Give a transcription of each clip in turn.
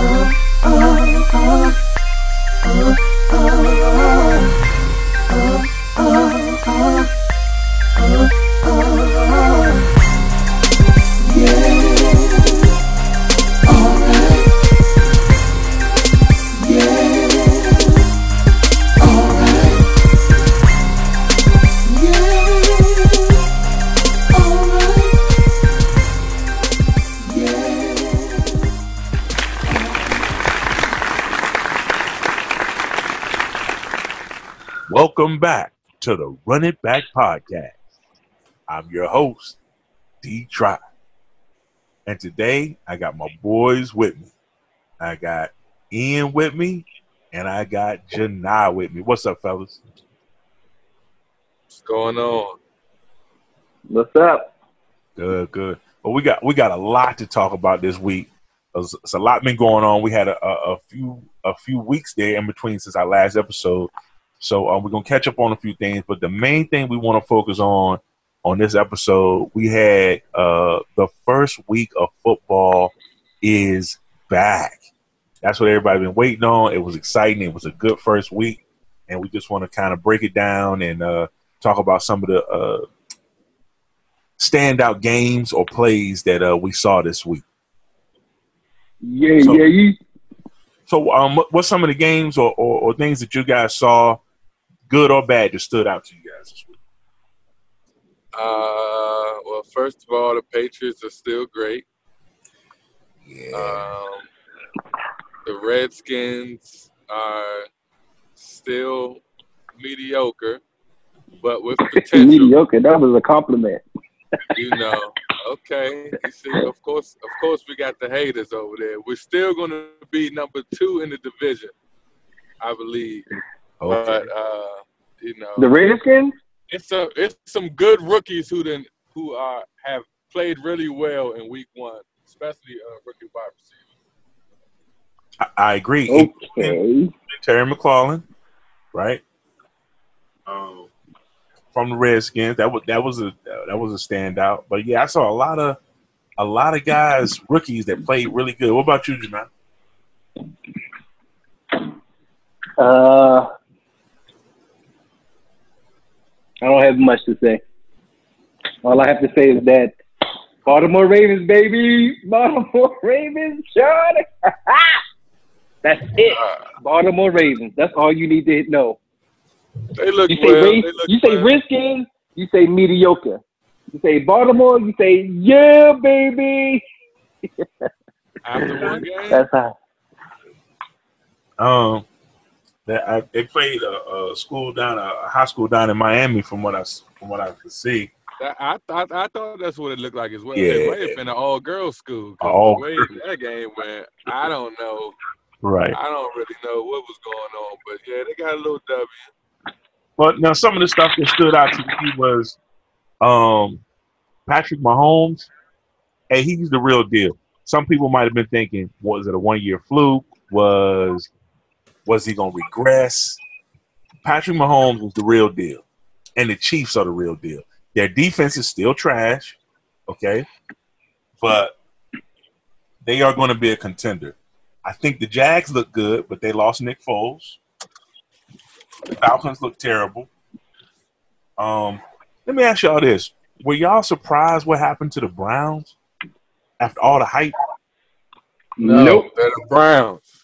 Welcome back to the Run It Back podcast. I'm your host, D Try. And today I got my boys with me. I got Ian with me, and I got Janai with me. What's up, fellas? What's going on? What's up? Good, good. Well, we got we got a lot to talk about this week. It's, it's a lot been going on. We had a, a, a few a few weeks there in between since our last episode. So uh, we're gonna catch up on a few things, but the main thing we want to focus on on this episode, we had uh, the first week of football is back. That's what everybody's been waiting on. It was exciting. It was a good first week, and we just want to kind of break it down and uh, talk about some of the uh, standout games or plays that uh, we saw this week. Yeah, So- yeah, you. So, um, what- what's some of the games or, or, or things that you guys saw, good or bad, that stood out to you guys this week? Uh, well, first of all, the Patriots are still great. Yeah. Um, the Redskins are still mediocre, but with potential. Mediocre. That was a compliment. you know. Okay, you see, of course, of course, we got the haters over there. We're still going to be number two in the division, I believe. Okay. But uh, you know, The Redskins. it's a it's some good rookies who then who are have played really well in week one, especially uh, rookie wide receivers. I, I agree. Okay. Terry McLaurin, right? Um, from the Redskins, that was that was a that was a standout. But yeah, I saw a lot of a lot of guys, rookies that played really good. What about you, Jamal? Uh, I don't have much to say. All I have to say is that Baltimore Ravens, baby, Baltimore Ravens, Sean. That's it. Uh, Baltimore Ravens. That's all you need to know. they look You say well. Ra- they look you say well. Redskins. You say mediocre. You say Baltimore. You say yeah, baby. after one game. That's how. Um, that I, they played a, a school down a high school down in Miami, from what I from what I could see. I thought I thought that's what it looked like as well. Yeah. It might have been an all girls school. All that game went, I don't know. Right. I don't really know what was going on, but yeah, they got a little W. But now some of the stuff that stood out to me was um, Patrick Mahomes. Hey, he's the real deal. Some people might have been thinking, was it a one year fluke? Was was he gonna regress? Patrick Mahomes was the real deal. And the Chiefs are the real deal. Their defense is still trash, okay? But they are gonna be a contender. I think the Jags look good, but they lost Nick Foles. The Falcons look terrible. Um, let me ask y'all this: Were y'all surprised what happened to the Browns after all the hype? No, Nope. they're the Browns.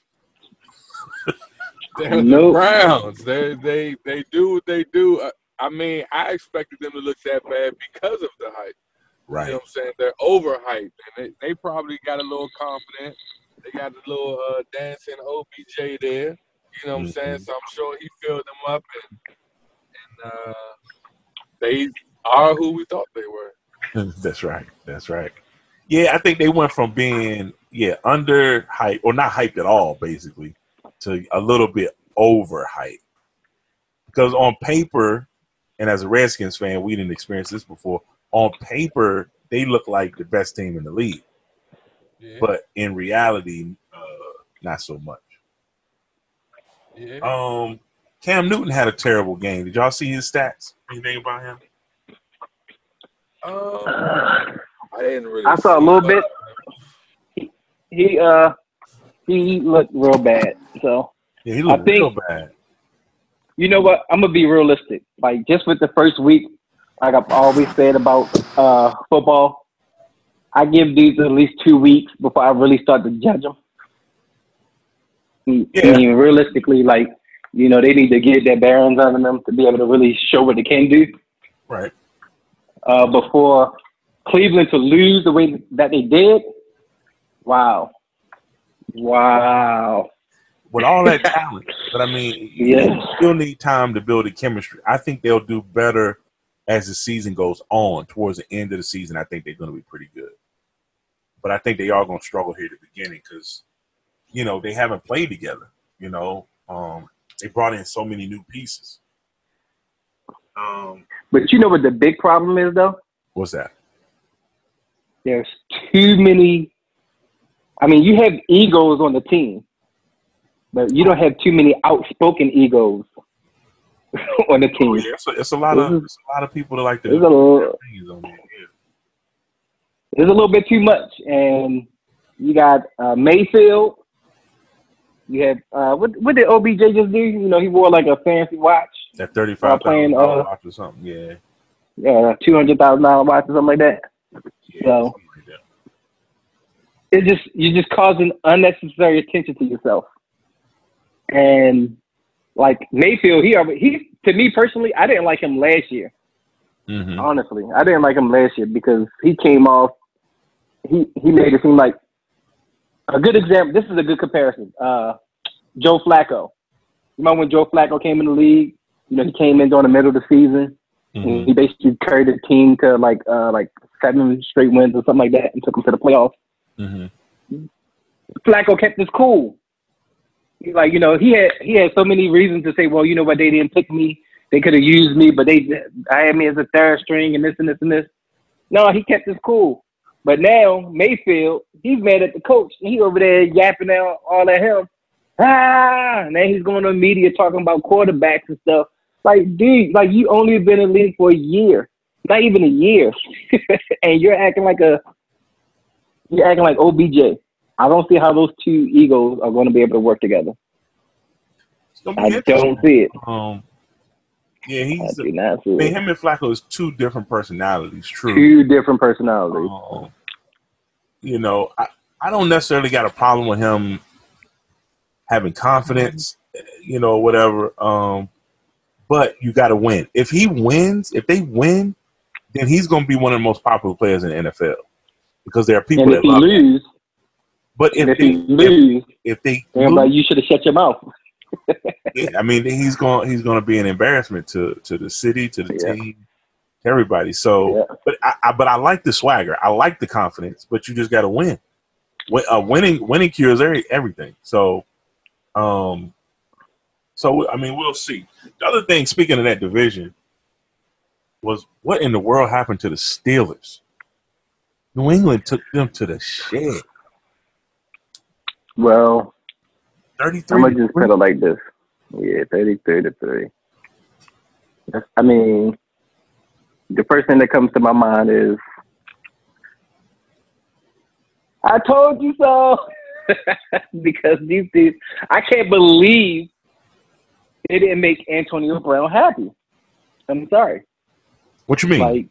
They're the Nope. Browns. They they they do what they do. Uh, I mean, I expected them to look that bad because of the hype. You know what I'm saying? They're overhyped, and they, they probably got a little confident. They got a little uh, dancing OBJ there. You know what I'm saying? So I'm sure he filled them up, and and uh, they are who we thought they were. That's right. That's right. Yeah, I think they went from being yeah under hype or not hyped at all, basically, to a little bit over hype. Because on paper, and as a Redskins fan, we didn't experience this before. On paper, they look like the best team in the league, Yeah, but in reality, uh, not so much. yeah. Um, Cam Newton had a terrible game. Did y'all see his stats? Anything about him? Um, I didn't really. I saw a little much. bit. He uh he looked real bad. So Yeah, he looked think- real bad. you know what? I'm gonna be realistic. Like just with the first week, like I've always said about uh, football, I give these at least two weeks before I really start to judge them. I mean, realistically, like you know, they need to get their bearings under them to be able to really show what they can do. Right. Uh, before Cleveland to lose the way that they did, wow, wow, With all that talent, but I mean, Yeah. you still need time to build a chemistry. I think they'll do better as the season goes on. Towards the end of the season, I think they're going to be pretty good. But I think they are going to struggle here at the beginning because, you know, they haven't played together. You know, um, they brought in so many new pieces. Um, But you know what the big problem is, though? what's that? There's too many. I mean, you have egos on the team, but you don't have too many outspoken egos on the team. Oh, yeah, it's, a, it's a lot of is- it's a lot of people that like to There's a, little- opinions on that. Yeah. there's a little bit too much, and you got uh, Mayfield. You have uh, what? What did OBJ just do? You know, he wore like a fancy watch, That thirty-five playing, thousand uh, watch or something. Yeah. yeah, two hundred thousand dollar watch or something like that. yeah So- something like that. It's just you're just causing unnecessary attention to yourself. And like Mayfield, he he to me personally, I didn't like him last year. Mhm. Honestly, I didn't like him last year because he came off. He he made it seem like a good example. This is a good comparison. Uh, Joe Flacco. You remember when Joe Flacco came in the league? You know, he came in during the middle of the season. Mhm. And he basically carried the team to like uh like seven straight wins or something like that, and took them to the playoffs. Mhm. Flacco kept his cool. Like you know, he had he had so many reasons to say, well, you know what, they didn't pick me. They could have used me, but they I had me as a third string and this and this and this. No, he kept his cool. But now Mayfield, he's mad at the coach. He over there yapping out all at him. Ah, and then he's going to media talking about quarterbacks and stuff. Like, dude, like you only been in league for a year, not even a year, and you're acting like a you're acting like OBJ. I don't see how those two egos are going to be able to work together. It's gonna be I don't see it. Um, yeah, I he's. do not see I mean, him and Flacco is two different personalities. True. Two different personalities. Um, you know, I, I don't necessarily got a problem with him having confidence. You know, whatever. Um, but you got to win. If he wins, if they win, then he's going to be one of the most popular players in the NFL because there are people And that love lose, But if if they, he if, lose, if they lose, like you should have shut your mouth. Yeah, I mean, he's going he's going to be an embarrassment to to the city, to the Yeah. team, to everybody. So, Yeah. but I, I but I like the swagger. I like the confidence. But you just got to win. Win- Uh, winning winning cures every, everything. So, um, so I mean, we'll see. The other thing, speaking of that division, was what in the world happened to the Steelers? New England took them to the shed. Well, 33 I'm gonna just put it like this. Yeah, 33 to three. That's- I mean, the first thing that comes to my mind is, I told you so. because these dudes, I can't believe they didn't make Antonio Brown happy. I'm sorry. What you mean? Like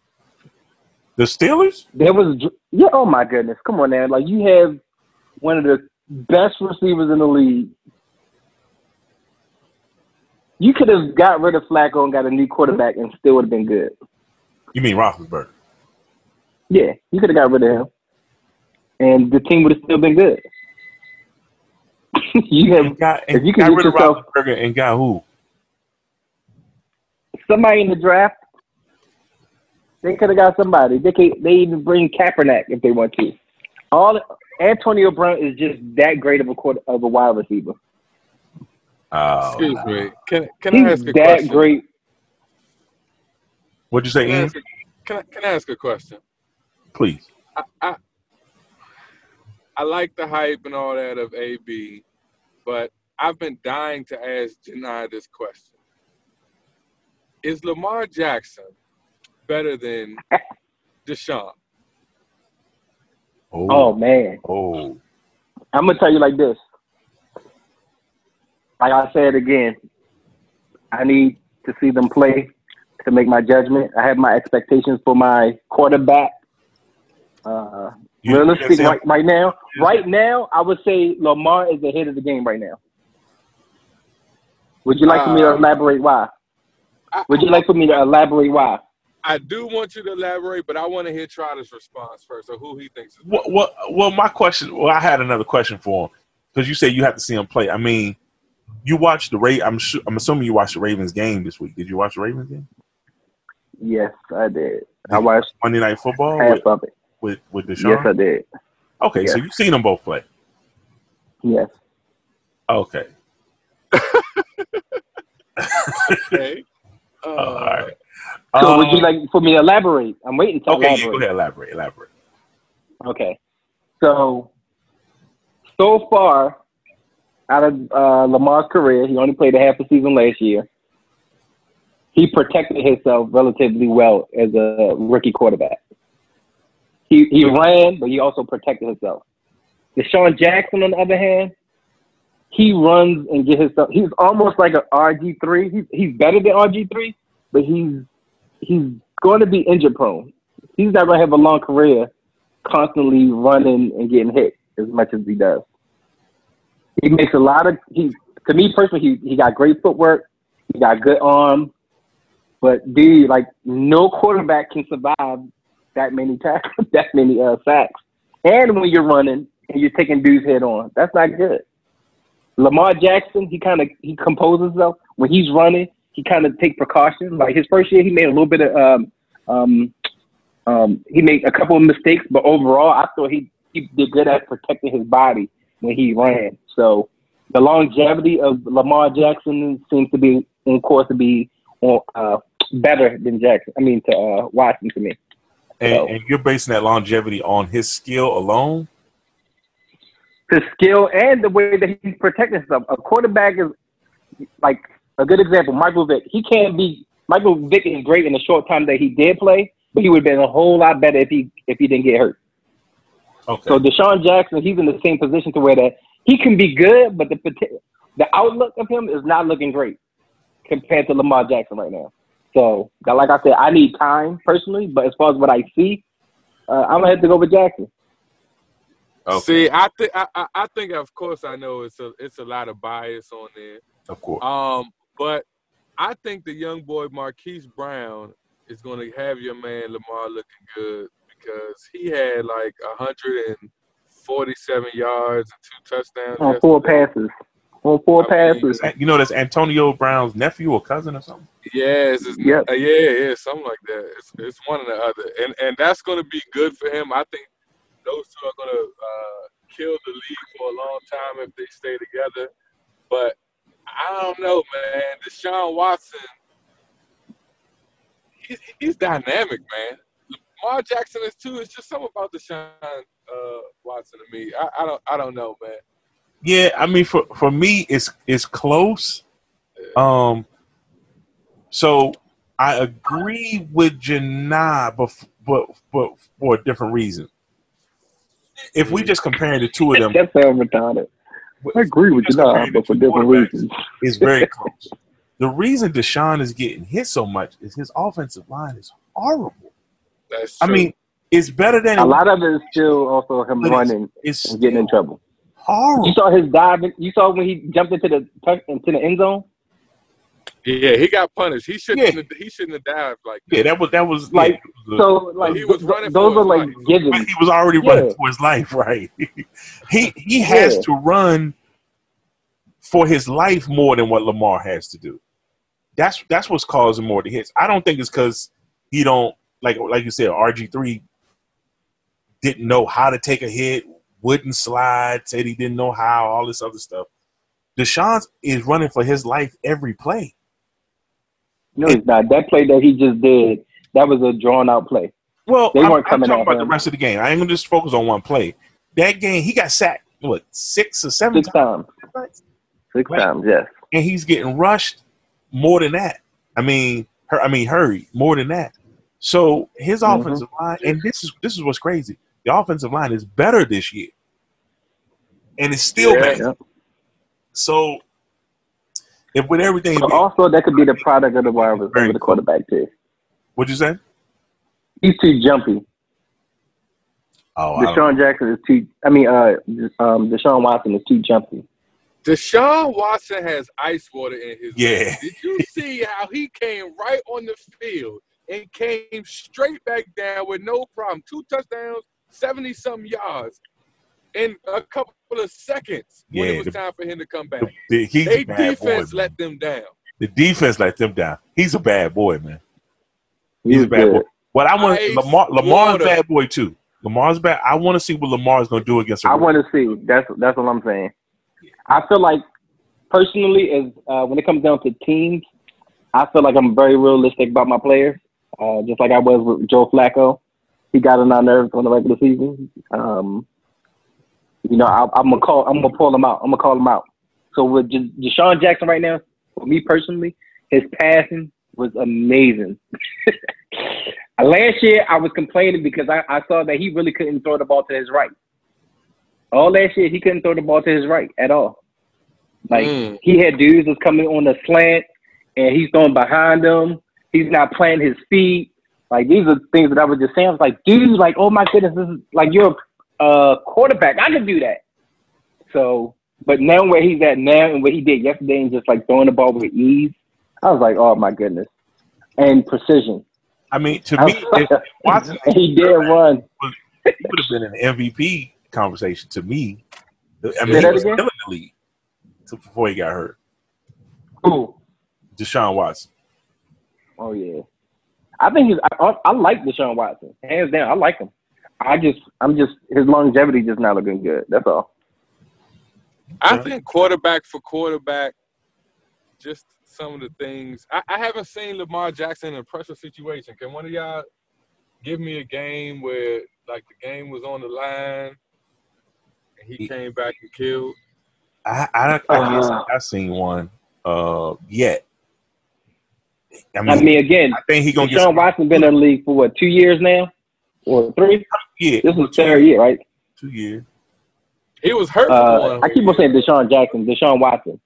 the Steelers? there was, yeah. Oh my goodness, come on now. Like you have one of the best receivers in the league. You could have got rid of Flacco and got a new quarterback and still would have been good. You mean Roethlisberger? Yeah, you could have got rid of him, and the team would have still been good. you have and got, if you can got get rid of Roethlisberger and got who? somebody in the draft. They could have got somebody. They can They even bring Kaepernick if they want to. All Antonio Brown is just that great of a quarter, of a wide receiver. Oh, Excuse me. Can can I ask a that question? great. What'd you say, Can I, Ian? ask can I can I ask a question? Please. I, I I like the hype and all that of AB, but I've been dying to ask Janai this question: Is Lamar Jackson better than Deshaun? Oh man, oh. I'm gonna tell you like this. like I said again, I need to see them play to make my judgment. I have my expectations for my quarterback. Uh, You- realistic right, right now, right now, I would say Lamar is ahead of the game right now. Would you like for me to Uh, elaborate why? Would you like for me to elaborate why? I do want you to elaborate, but I want to hear Trotta's response first, or who he thinks is. Well, well, well, my question. Well, I had another question for him because you said you have to see him play. I mean, you watched the Ra I'm su- I'm assuming you watched the Ravens game this week. Did you watch the Ravens game? Yes, I did. I watched Monday Night Football half with of it. with, with Deshaun. Yes, I did. okay, so you've seen them both play. Yes. Okay. Okay. Uh, All right. So would Um, you like for me to elaborate? I'm waiting to Okay, yeah, go ahead. Elaborate. Elaborate. Okay. So, so far, out of uh, Lamar's career, he only played a half a season last year. He protected himself relatively well as a rookie quarterback. He he ran, but he also protected himself. Deshaun Jackson, on the other hand, he runs and get himself. He's almost like an RG three. He's he's better than RG three, but he's he's going to be injury prone. He's not going to have a long career constantly running and getting hit as much as he does. He makes a lot of he to me personally he he got great footwork, he got good arm, but dude, like no quarterback can survive that many tackles, that many uh, sacks. And when you're running and you're taking dudes head on, that's not good. Lamar Jackson, he kind of he composes himself when he's running. He kind of take precautions. Like his first year, he made a little bit of um, um, um, he made a couple of mistakes, but overall, I thought he, he did good at protecting his body when he ran. So the longevity of Lamar Jackson seems to be in course to be on, uh, better than Jackson. I mean, to uh, Watson to me. And, So- and you're basing that longevity on his skill alone. His skill and the way that he's protecting himself. A quarterback is like a good example. Michael Vick. He can't be. Michael Vick is great in the short time that he did play, but he would have been a whole lot better if he if he didn't get hurt. Okay. So Deshaun Jackson, he's in the same position to where that he can be good, but the the outlook of him is not looking great compared to Lamar Jackson right now. So, like I said, I need time personally, but as far as what I see, uh, I'm gonna have to go with Jackson. okay. See, I think I, I I think of course I know it's a it's a lot of bias on there. Of course. Um, but I think the young boy Marquise Brown is going to have your man Lamar looking good because he had like 147 yards and two touchdowns. On four passes, on four I mean, passes. You know that's Antonio Brown's nephew or cousin or something. Yeah, it's Yep. uh, yeah, yeah, something like that. It's, it's one or the other, and and that's going to be good for him. I think those two are going to uh, kill the league for a long time if they stay together. But I don't know, man. Deshaun Watson, he's, he's dynamic, man. Lamar Jackson is too. It's just something about Deshaun uh, Watson to me. I, I don't, I don't know, man. Yeah, I mean for for me it's it's close. Um so I agree with Janai, but but but for a different reason. If we just comparing the two of them, That sounds retarded. I agree with you now, but for different reasons. it's very close. The reason Deshaun is getting hit so much is his offensive line is horrible. That's I mean, it's better than A lot of it is still also him But it's- running it's and getting in trouble. horrible. You saw his dive. You saw when he jumped into the into the end zone. Yeah, he got punished. He shouldn't. Yeah. Have, he shouldn't have dived like Yeah, that was that was Like, yeah, it was a- So like he was th- running those for are his like life. givens. he was already running Yeah. for his life, right? he he has Yeah. to run for his life more than what Lamar has to do. That's that's what's causing more of the hits. I don't think it's because he don't like like you said, RG three didn't know how to take a hit, wouldn't slide, said he didn't know how, all this other stuff. Deshaun is running for his life every play. No, it's not. That play that he just did, that was a drawn out play. Well, They I'm, weren't I'm coming talking at about the rest of the game. I ain't gonna just focus on one play. That game, he got sacked what six or seven Six times. times, Six Right. times, yes. and he's getting rushed more than that. I mean, her, I mean, hurry more than that. So his Mhm. offensive line, and this is this is what's crazy. The offensive line is better this year, and it's still Yeah. bad. Yep. So if with everything, But also, that could be the product of the wide Very receiver, the cool. quarterback too. what'd you say? He's too jumpy. Oh, Deshaun Jackson is too. I mean, uh, um, Deshaun Watson is too jumpy. Deshaun Watson has ice water in his. Yeah. Did you see how he came right on the field and came straight back down with no problem? Two touchdowns, seventy some yards in a couple of seconds when Yeah, it was the- time for him to come back. the- the- They a bad boy. defense let them down. The defense let them down. He's a bad boy, man. He He's a bad good. boy. But I want Ice Lamar. Lamar's water. bad boy too. Lamar's bad. I want to see what Lamar's going to do against. I want to see. That's that's what I'm saying. I feel like personally, as uh, when it comes down to teams, I feel like I'm very realistic about my players. Uh, just like I was with Joe Flacco, he got on our nerves on the regular season. Um, you know, I, I'm gonna call. I'm gonna pull him out. I'm gonna call him out. So with J- Deshaun Jackson right now, for me personally, his passing was amazing. Last year, I was complaining because I, I saw that he really couldn't throw the ball to his right. All last year, he couldn't throw the ball to his right at all. Like Mm. he had dudes was coming on the slant, and he's throwing behind them. He's not planting his feet. Like these are things that I was just saying. I was like, dude, like, oh my goodness, this is like you're uh, quarterback. I can do that. So, but now where he's at now and what he did yesterday, and just like throwing the ball with ease, I was like, oh my goodness, and precision. I mean, to me, if Watson he did run. he would have been in the MVP conversation. To me, I Say mean, he was again? killing the league before he got hurt. Cool. Deshaun Watson. Oh yeah, I think he's. I, I, I like Deshaun Watson, hands down. I like him. I just, I'm just his longevity just not looking good. That's all. I think quarterback for quarterback, just some of the things. I, I haven't seen Lamar Jackson in a pressure situation. Can one of y'all give me a game where like the game was on the line and he He- came back and killed? I I, I can't say Uh. I've seen one uh yet. I mean, I mean, again, I think he gonna get Deshaun some, Watson been in the league for what two years now, or three? Yeah, This is third year, right? two years. He was hurt for Uh, one. I keep on saying Deshaun Jackson, Deshaun Watson.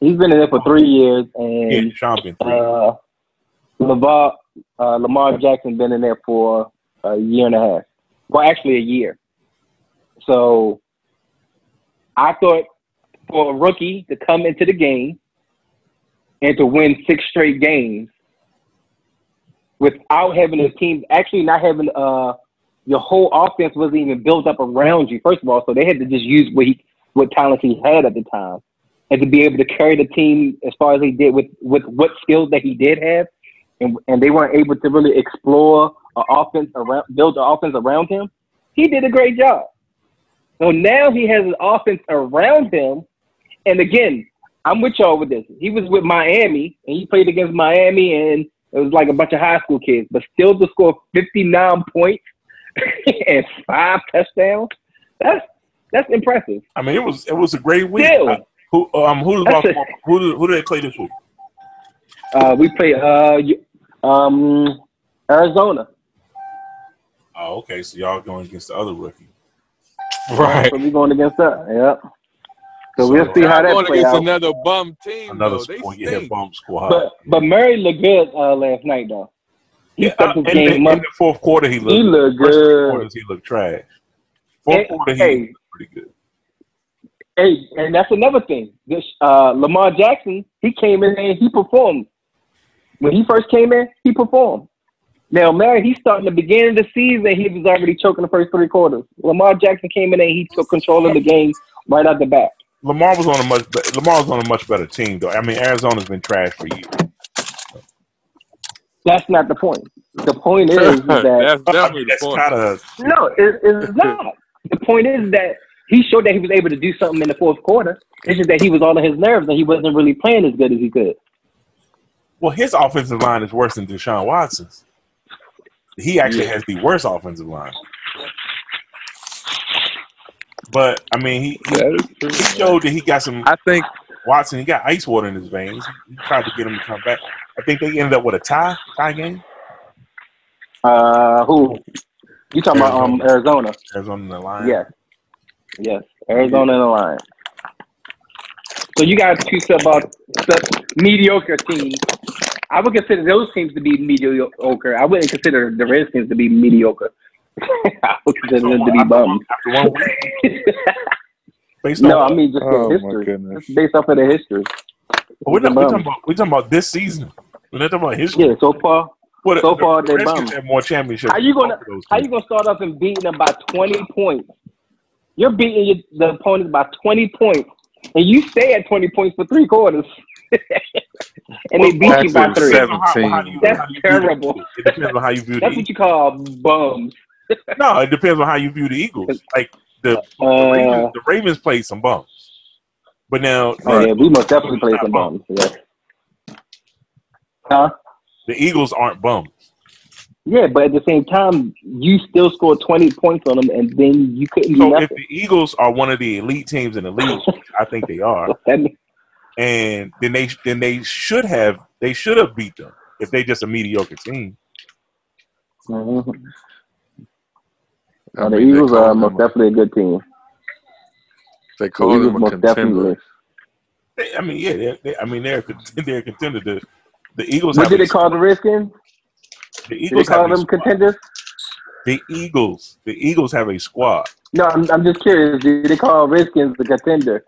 He's been in there for three years, Yeah, and Deshaun been three. uh, Lamar uh, Lamar Jackson been in there for a year and a half. Well, actually, a year. So I thought for a rookie to come into the game and to win six straight games without having a team, actually not having uh, your whole offense wasn't even built up around you. First of all, so they had to just use what he, what talents he had at the time, and to be able to carry the team as far as he did with with what skills that he did have, and and they weren't able to really explore an offense around, build an offense around him. He did a great job. So now he has an offense around him, and again, I'm with y'all with this. He was with Miami, and he played against Miami, and it was like a bunch of high school kids, but still to score 59 points and five touchdowns. That's that's impressive. I mean, it was it was a great week. Still. Uh, who um who That's does it. who do, who do they play this week? Uh, we play uh um Arizona. Oh, okay. So y'all going against the other rookie. right. So we going against that. Yeah. So, So, we'll see how that plays against out. another bum team. Another though. They sport, yeah, stink. bump squad. But but Murray looked good uh, last night though. He yeah, stepped uh, his in, the, game in the fourth quarter, he looked. He looked good. quarters, he looked trash. Fourth Hey, quarter, he hey. looked pretty good. Hey, and that's another thing. This uh, Lamar Jackson, he came in and he performed. When he first came in, he performed. Now, Murray, he's starting the beginning of the season. He was already choking the first three quarters. Lamar Jackson came in and he took control of the game right out the back. Lamar was on a much Lamar was on a much better team though. I mean, Arizona's been trash for years. That's not the point. The point is, is that That's definitely the point. kind of no, it, it's not. The point is that he showed that he was able to do something in the fourth quarter. It's just that he was all on his nerves and he wasn't really playing as good as he could. well. His offensive line is worse than Deshaun Watson's. He actually has the worst offensive line. But I mean, he he, That is true. he showed that he got some I think Watson. He got ice water in his veins. He tried to get him to come back. I think they ended up with a tie tie game. Uh, who? You talking about um Arizona? Arizona in the line. Yes. Yes. Arizona in the line. So you got two about sub mediocre teams. I would consider those teams to be mediocre. I wouldn't consider the Redskins to be mediocre. I would consider them to be bums. After one week, based no, on I mean just Oh, history. Just based off of the history. we're, not, we're, talking about, we're talking about this season. We're not about history. Yeah, so far. But so the far they Redskins have more championships. How you gonna both of those how you gonna start off and beating them by twenty points? You're beating your, the opponents by twenty points, and you stay at twenty points for three quarters, and they beat you by three. How- how you- That's how do you view the terrible. It depends on how you view the That's what you call bums. No, it depends on how you view the Eagles. Like the, the, Uh, Ravens, the Ravens played some bums, but now Oh yeah, we must definitely play some bums. bums. Yeah. Huh? The Eagles aren't bums. Yeah, but at the same time, you still scored twenty points on them, and then you couldn't do So if the Eagles are one of the elite teams in the league, I think they are, and then they then they should have they should have beat them if they just a mediocre team. Mhm. I Uh, the mean, Eagles are most a- definitely a good team. They The call Eagles them a most contender. definitely. They, I mean, yeah, they're, I mean they're a they're a contender. The, the Eagles What have did they call the Redskins? the Did they Eagles call them squad. contenders? The Eagles, the Eagles have a squad. No, I'm, I'm just curious. Did they call Redskins the contender?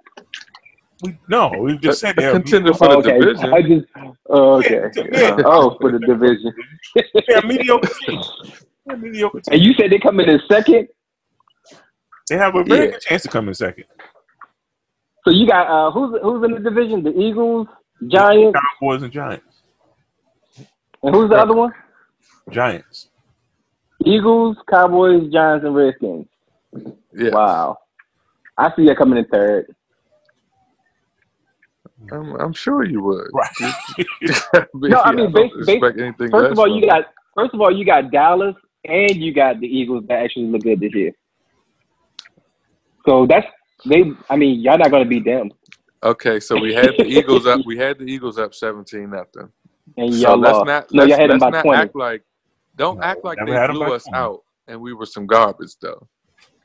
We no, we've just said a they're contender for Oh, the okay. division. I just oh, okay. Yeah, yeah. oh, for the division. They're mediocre team. They're mediocre team. And you said they come in in second. They have a very Yeah. good chance to come in second. So you got uh, who's who's in the division? The Eagles, Giants, Cowboys and Giants. And who's the other one? Giants. Eagles, Cowboys, Giants, and Redskins. Yeah. Wow. I see you coming in third. I'm, I'm sure you would. Right. No, I mean, don't bas- bas- anything First of all, from you got first of all you got Dallas and you got the Eagles that actually look good this year. So that's they. I mean, y'all not gonna beat them, Okay, so we had the Eagles up. We had the Eagles up seventeen nothing. And So uh, y'all let's lost. not no, let's, y'all had them let's by not twenty. act like don't No, act like they had 'em blew us 20. out and we were some garbage though.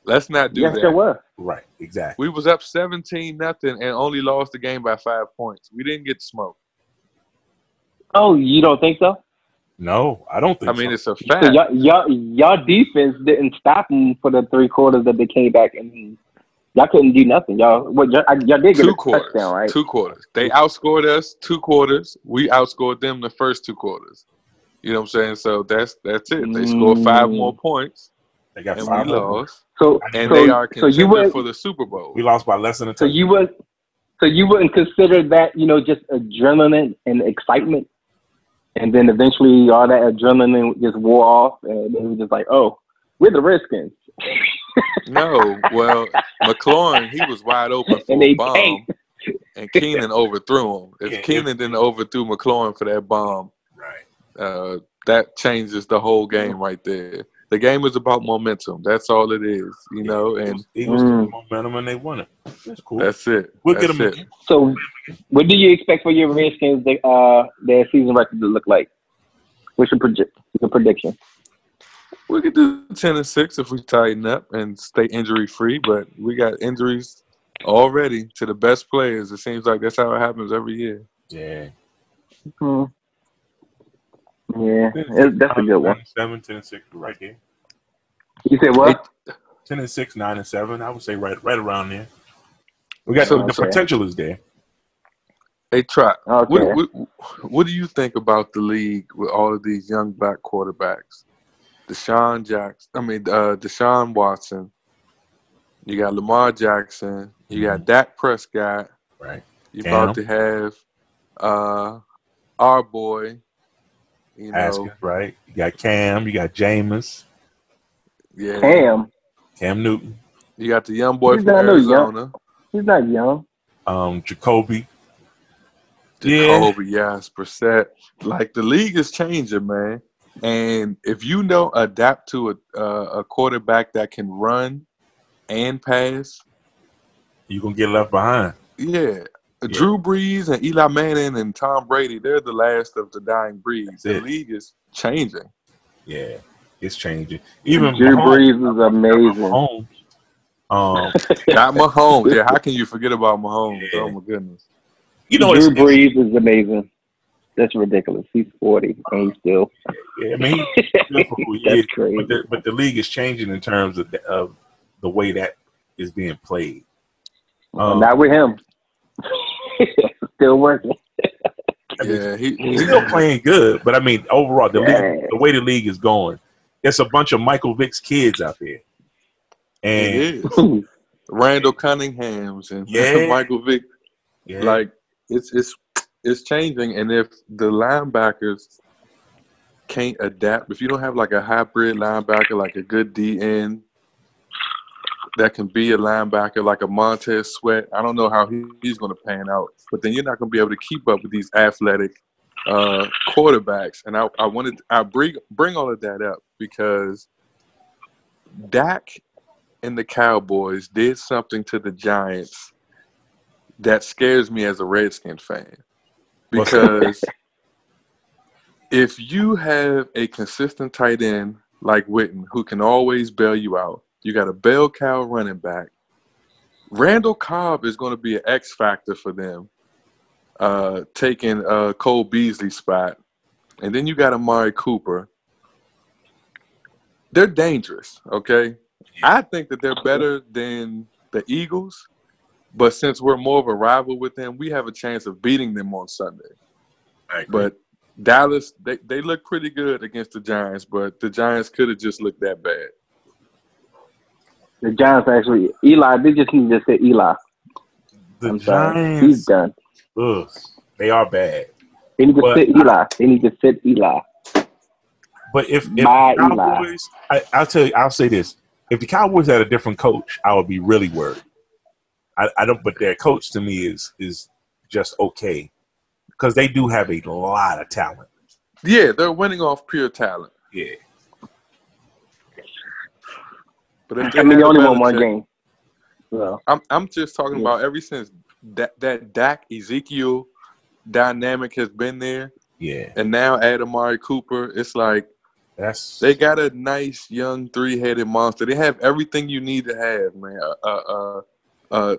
Let's not do Yes, that. there were. right. Exactly. We was up seventeen nothing and only lost the game by five points. We didn't get smoked. Oh, you don't think so? No, I don't think I mean, so. it's a So fact. y'all, y'all, y'all defense didn't stop them for the three quarters that they came back, and y'all couldn't do nothing. Y'all, what y'all, y'all did get Two a quarters. touchdown, right? Two quarters. They outscored us two quarters. We outscored them the first two quarters. You know what I'm saying? So that's that's it. They scored five Mm. more points they got and five. we lost. So, And so, they are so you contender would, for the Super Bowl. We lost by less than a so touchdown. you would, so you wouldn't consider that, you know, just adrenaline and excitement, and then eventually all that adrenaline just wore off, and it was just like, oh, we're the Redskins, No, well, McLaurin, he was wide open for and a they bomb, tanked. and Keenum overthrew him. If Yeah, Keenum didn't overthrew McLaurin for that bomb, right. uh, that changes the whole game right there. The game is about momentum. That's all it is, you know, and Eagles Mm. took momentum and they won it. That's cool. that's it. we'll that's get them it. again. So, what do you expect for your Redskins, uh, their season record to look like? What's your predict, your prediction? We could do ten and six if we tighten up and stay injury free, but we got injuries already to the best players. It seems like that's how it happens every year. Yeah. Hmm. Yeah, it, that's a good one. Seven, ten, and six, right there. You said what? Ten and six, nine and seven. I would say right, right around there. We got So- the Okay. potential is there. Hey, try. Okay. What, what, what do you think about the league with all of these young black quarterbacks? Deshaun Jackson, I mean, uh, Deshaun Watson. You got Lamar Jackson. You got Dak Prescott. Right. You Cam. about to have uh, our boy. You know, Haskins, right? You got Cam. You got Jameis. yeah. Cam, Cam Newton. You got the young boy He's from not no young. Arizona, he's not young. Um, Jacoby. Yeah. Jacoby, yes, Brissett. Like the league is changing, man. And if you don't adapt to a uh, a quarterback that can run and pass, you're gonna get left behind. yeah. Drew Brees and Eli Manning and Tom Brady, they're the last of the dying breeds. The league is changing. Yeah, it's changing. Even Drew Mahomes- Brees is amazing. Mahomes. Um, Got Mahomes. Yeah, how can you forget about Mahomes? Yeah. Oh my goodness. you know, Drew it's, Brees is amazing. That's ridiculous. He's forty and he's still. Yeah, I mean, he's good he That's is, crazy. but the, but the league is changing in terms of the, of the way that is being played. Um, Not with him. still working. Yeah, he, he's still playing good, but I mean, overall, the Yeah. league, the way the league is going, it's a bunch of Michael Vick's kids out there, and Randall Cunningham's and Yeah. Michael Vick. yeah, Like it's it's it's changing, and if the linebackers can't adapt, if you don't have like a hybrid linebacker, like a good DN that can be a linebacker, like a Montez Sweat, I don't know how he, he's going to pan out. But then you're not going to be able to keep up with these athletic uh, quarterbacks. And I, I wanted I bring bring all of that up because Dak and the Cowboys did something to the Giants that scares me as a Redskin fan. Because if you have a consistent tight end like Witten who can always bail you out, you got a bell cow running back. Randall Cobb is going to be an X factor for them, uh, taking uh, Cole Beasley's spot. And then you got Amari Cooper. They're dangerous, okay? I think that they're better than the Eagles, but since we're more of a rival with them, we have a chance of beating them on Sunday. But Dallas, they, they look pretty good against the Giants, but the Giants could have just looked that bad. The Giants actually Eli. They just need to say Eli. the I'm sorry. He's done. ugh, they are bad. They need to But- sit Eli. They need to sit Eli. But if, if My the Eli. I, I'll tell you, I'll say this: if the Cowboys had a different coach, I would be really worried. I, I don't, but their coach to me is is just okay because they do have a lot of talent. Yeah, they're winning off pure talent. Yeah, But if they I mean, had they a only won Belichick- one game. So I'm I'm just talking Yeah. about ever since that that Dak Ezekiel dynamic has been there, yeah, and now add Amari Cooper, it's like that's they got a nice young three headed monster. They have everything you need to have, man. Uh, uh, uh, a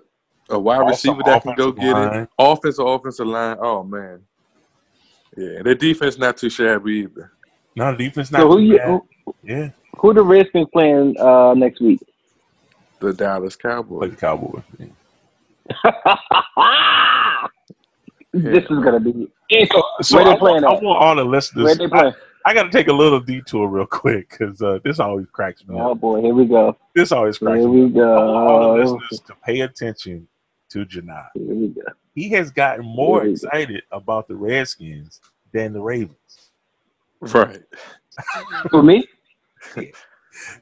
wide Awesome receiver that can go get line. it. Offensive, offensive line. Oh man, yeah. Their defense not too shabby either. no the defense not so who too you bad. who, Yeah, who the Redskins playing uh, next week? The Dallas like Cowboys. the Cowboys. Yeah. this is gonna be. So, so Where I, want, playing I at? want all the listeners. Where they playing? I, got to take a little detour real quick because uh, this always cracks me Oh up. boy, here we go. This always cracks Here me up. we I want all the listeners to pay attention to Janai. Here we go. He has gotten more Here we go. excited about the Redskins than the Ravens. Right. For me?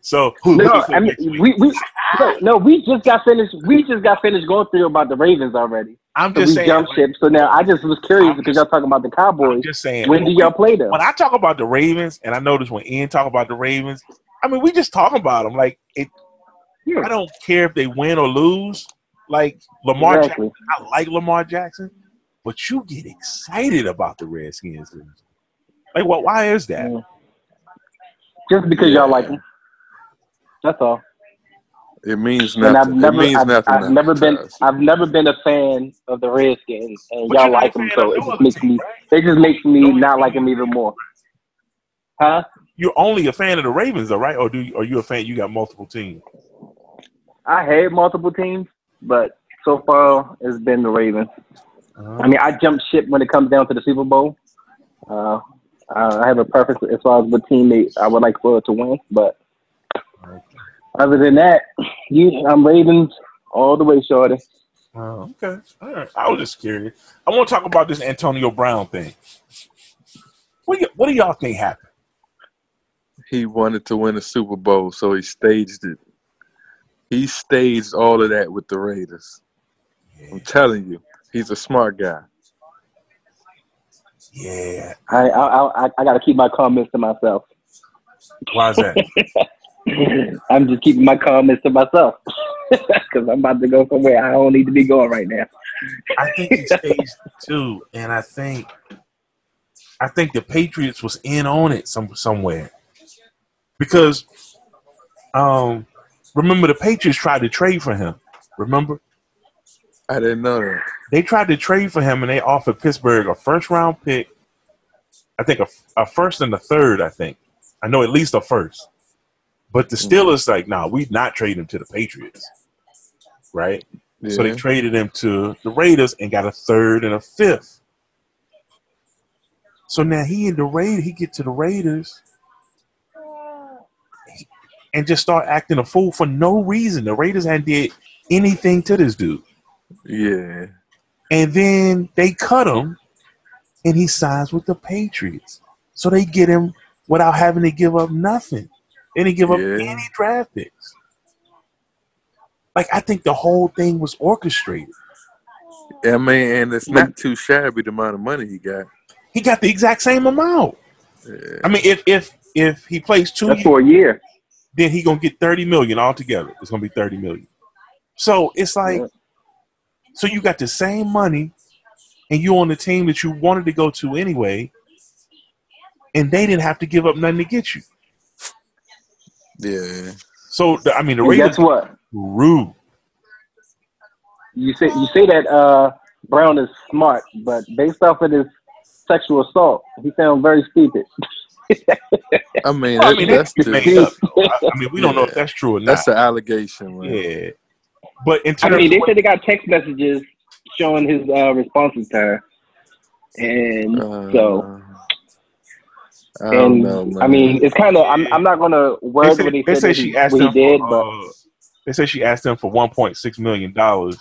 So who? No, I mean we we no, no, we just got finished. We just got finished going through about the Ravens already. I'm So just we saying. jumped like, ship. So now I just was curious I'm because just- y'all talking about the I'm Cowboys. just saying. When do y'all play them? When I talk about the Ravens, and I notice when Ian talk about the Ravens, I mean we just talk about them. Like it, Yeah. I don't care if they win or lose. Like Lamar Exactly. Jackson, I like Lamar Jackson, but you get excited about the Redskins. Like, what? Why is that? Yeah. Just because y'all like them. That's all. It means And I've nothing. never, it means I've, nothing. I've to never been, us. I've never been a fan of the Redskins, and But y'all like them, so it just makes me, it just makes me No, not you- like them even more. Huh? You're only a fan of the Ravens, though, right? Or do you, are you a fan? You got multiple teams. I had multiple teams, but so far it's been the Ravens. Uh, I mean, I jump ship when it comes down to the Super Bowl. Uh, I have a preference as far as what team they, I would like for it to win, but other than that, you, I'm Ravens all the way, shorty. Oh, okay. All right. I was just curious. I want to talk about this Antonio Brown thing. What do, y- what do y'all think happened? he wanted to win a Super Bowl, so he staged it. He staged all of that with the Raiders. I'm telling you, he's a smart guy. Yeah. I I I, I got to keep my comments to myself. Why is that? I'm just keeping my comments to myself because I'm about to go somewhere I don't need to be going right now. I think he staged too, and I think I think the Patriots was in on it some somewhere because um remember the Patriots tried to trade for him. Remember? I didn't know that. they tried to trade for him and they offered Pittsburgh a first round pick. I think a, a first and a third. I think I know at least a first. But the mm-hmm. Steelers like, nah, we not trading him to the Patriots, right? So they traded him to the Raiders and got a third and a fifth. So now he in the Raid, he get to the Raiders and just start acting a fool for no reason. The Raiders hadn't did anything to this dude. Yeah. And then they cut him and he signs with the Patriots. So they get him without having to give up nothing. They didn't give up any draft picks. Like I think the whole thing was orchestrated. I mean, and it's not too shabby the amount of money he got. He got the exact same amount. Yeah. I mean, if if if he plays two That's years, for a year. Then he gonna get thirty million altogether. It's gonna be thirty million. So it's like, so you got the same money, and you on the team that you wanted to go to anyway, and they didn't have to give up nothing to get you. Yeah. So the, I mean, the And guess what? rude. You say you say that uh, Brown is smart, but based off of this sexual assault, he sounds very stupid. I mean, I mean, that's that's made up. I, I mean, we don't know if that's true or not. that's an allegation, man. yeah, but in I terms, mean, they of said they got text messages showing his uh, responses to her, and Uh, so I don't and know, man. I mean, it's kind of I'm I'm not gonna they word say, what he they said say that she asked him did, for, but uh, they say she asked him for one point six million dollars,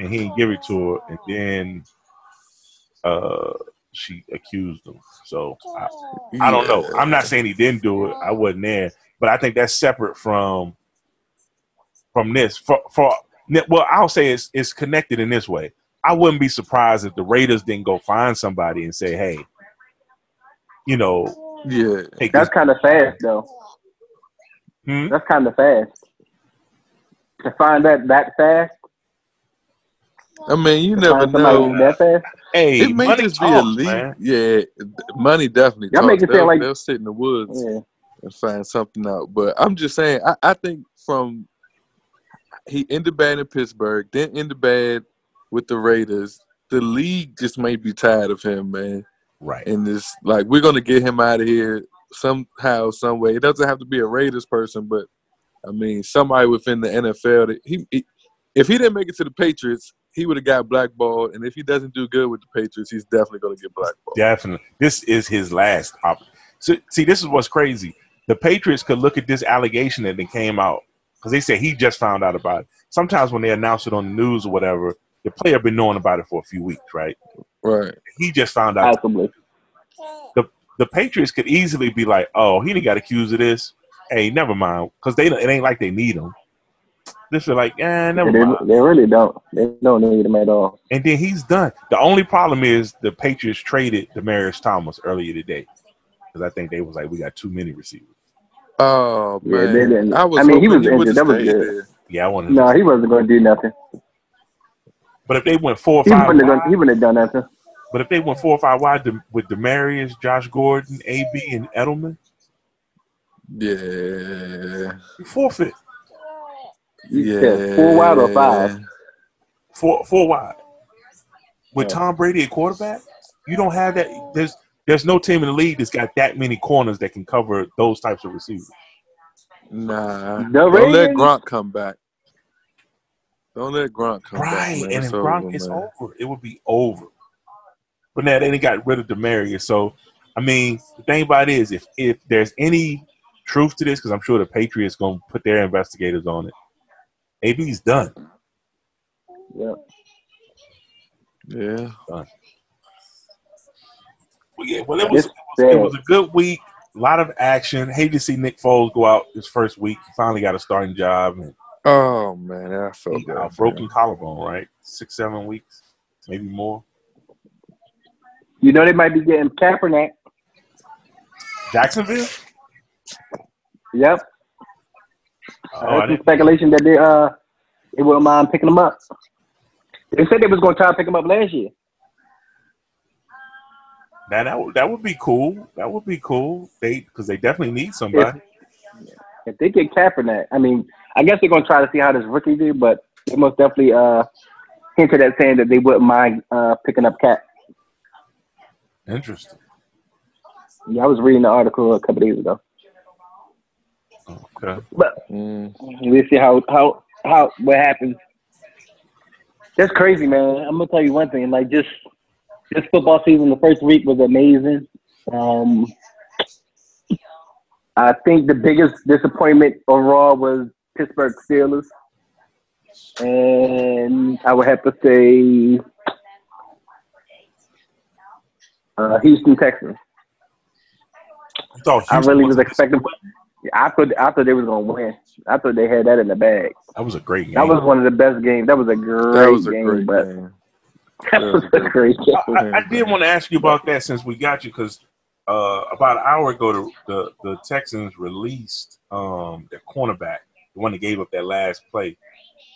and he didn't give it to her, and then uh, she accused him. So I, I don't know. I'm not saying he didn't do it. I wasn't there, but I think that's separate from from this. For for well, I'll say it's it's connected in this way. I wouldn't be surprised if the Raiders didn't go find somebody and say, "Hey, you know, Yeah. that's kind of fast though. Hmm? That's kind of fast to find that that fast. I mean, you To never find somebody know. that fast. Hey, It may money just be talks, a leak. man. Yeah, money definitely Y'all talks. make it sound they'll, like- they'll sit in the woods Yeah. and find something out. But I'm just saying, I, I think from he ended bad in Pittsburgh, then ended bad with the Raiders. The league just may be tired of him, man. Right. And it's like we're gonna get him out of here somehow, some way. It doesn't have to be a Raiders person, but I mean somebody within the NFL that he, he if he didn't make it to the Patriots, he would have got blackballed. And if he doesn't do good with the Patriots, he's definitely gonna get blackballed. Definitely. This is his last op. So, see, this is what's crazy. The Patriots could look at this allegation that they came out because they said he just found out about it. Sometimes when they announce it on the news or whatever, the player been knowing about it for a few weeks, right? Right. He just found out. Possibly. The Patriots could easily be like, "Oh, he didn't got accused of this. Hey, never mind," because they it ain't like they need him. They is like, "Eh, never They, mind." they really don't. They don't need him at all. And then he's done. The only problem is the Patriots traded Demaryius Thomas earlier today because I think they was like, "We got too many receivers." Oh Yeah, man, they didn't- I was. I mean, he was injured. That was good. there. Yeah, I wanted. No, he wasn't going to do nothing. But if they went four or He five, wouldn't have wide, done. He wouldn't have done nothing. but if they went four or five wide with Demaryius, Josh Gordon, AB, and Edelman, Yeah. you forfeit You Yeah. said four wide or five? four four wide. With Yeah. Tom Brady at quarterback, you don't have that. There's there's no team in the league that's got that many corners that can cover those types of receivers. Nah. The Don't let Gronk come back. Don't let Gronk come back. Right, and if Gronk over, is man. over, it would be over. But now they done got rid of Demaryius, so I mean, the thing about it is, if if there's any truth to this, because I'm sure the Patriots gonna put their investigators on it. AB's done. Yeah. Yeah. Well, yeah, well, it was, it was it was a good week. A lot of action. Hate to see Nick Foles go out his first week. He finally got a starting job and Oh man, I felt he bad. a for him. broken collarbone, right? Six, seven weeks, maybe more. You know they might be getting Kaepernick. Jacksonville. Yep. Oh, I some speculation that they uh they wouldn't mind picking him up. They said they was going to try to pick him up last year. That that would, that would be cool. That would be cool. They because they definitely need somebody. If they get Kaepernick, I mean, I guess they're going to try to see how this rookie do, but they most definitely uh hinted at saying that they wouldn't mind uh, picking up Cat. Interesting. Yeah, I was reading the article a couple days ago. Okay. But Mm. we'll see how how how what happens. That's crazy, man. I'm gonna tell you one thing. Like just this football season, the first week was amazing. Um, I think the biggest disappointment overall was Pittsburgh Steelers, and I would have to say uh, Houston Texans. I thought I really was a- expecting. I thought I thought they was gonna win. I thought they had that in the bag. That was a great game. That was one of the best games. That was a great That was a game, great but game. that was a great game. I, I did want to ask you about that since we got you because uh, about an hour ago the, the, the Texans released um, their cornerback, the one that gave up that last play.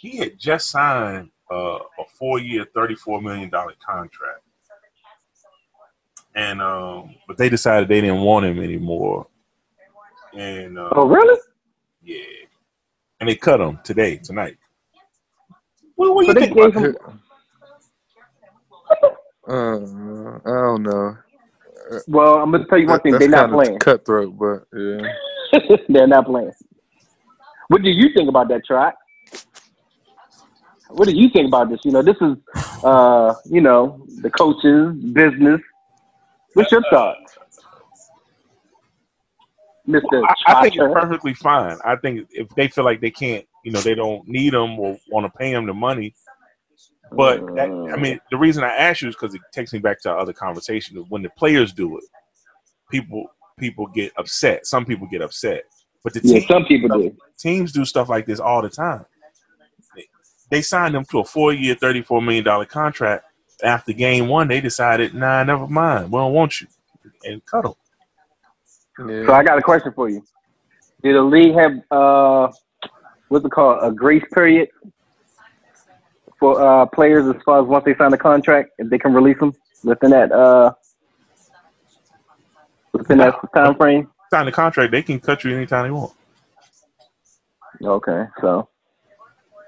He had just signed uh, a four-year, thirty-four million dollar contract, and um, but they decided they didn't want him anymore, and uh, Oh, really? yeah, and they cut him today, tonight. What, what do you So they think about him. Uh, I don't know. Well, I'm gonna tell you one That- thing. that's They're not kinda playing. Cutthroat, but yeah. They're not playing. What do you think about that, Trot? What do you think about this? You know, this is, uh, you know, the coaches' business. What's your thoughts, Mister? I, I think it's perfectly fine. I think if they feel like they can't, you know, they don't need them or want to pay them the money. But that, I mm. mean, the reason I ask you is because it takes me back to our other conversation. When the players do it, people people get upset. Some people get upset, but the yeah, team, some people do. teams do stuff like this all the time. They, they signed them to a four-year, thirty-four million dollar contract. After game one, they decided, nah, never mind, we don't want you, and cut them. So I got a question for you. Did the league have uh, what's it called, a grace period for uh, players as far as once they sign the contract, if they can release them within that uh, within that time frame? Sign the contract, they can cut you anytime they want. Okay, so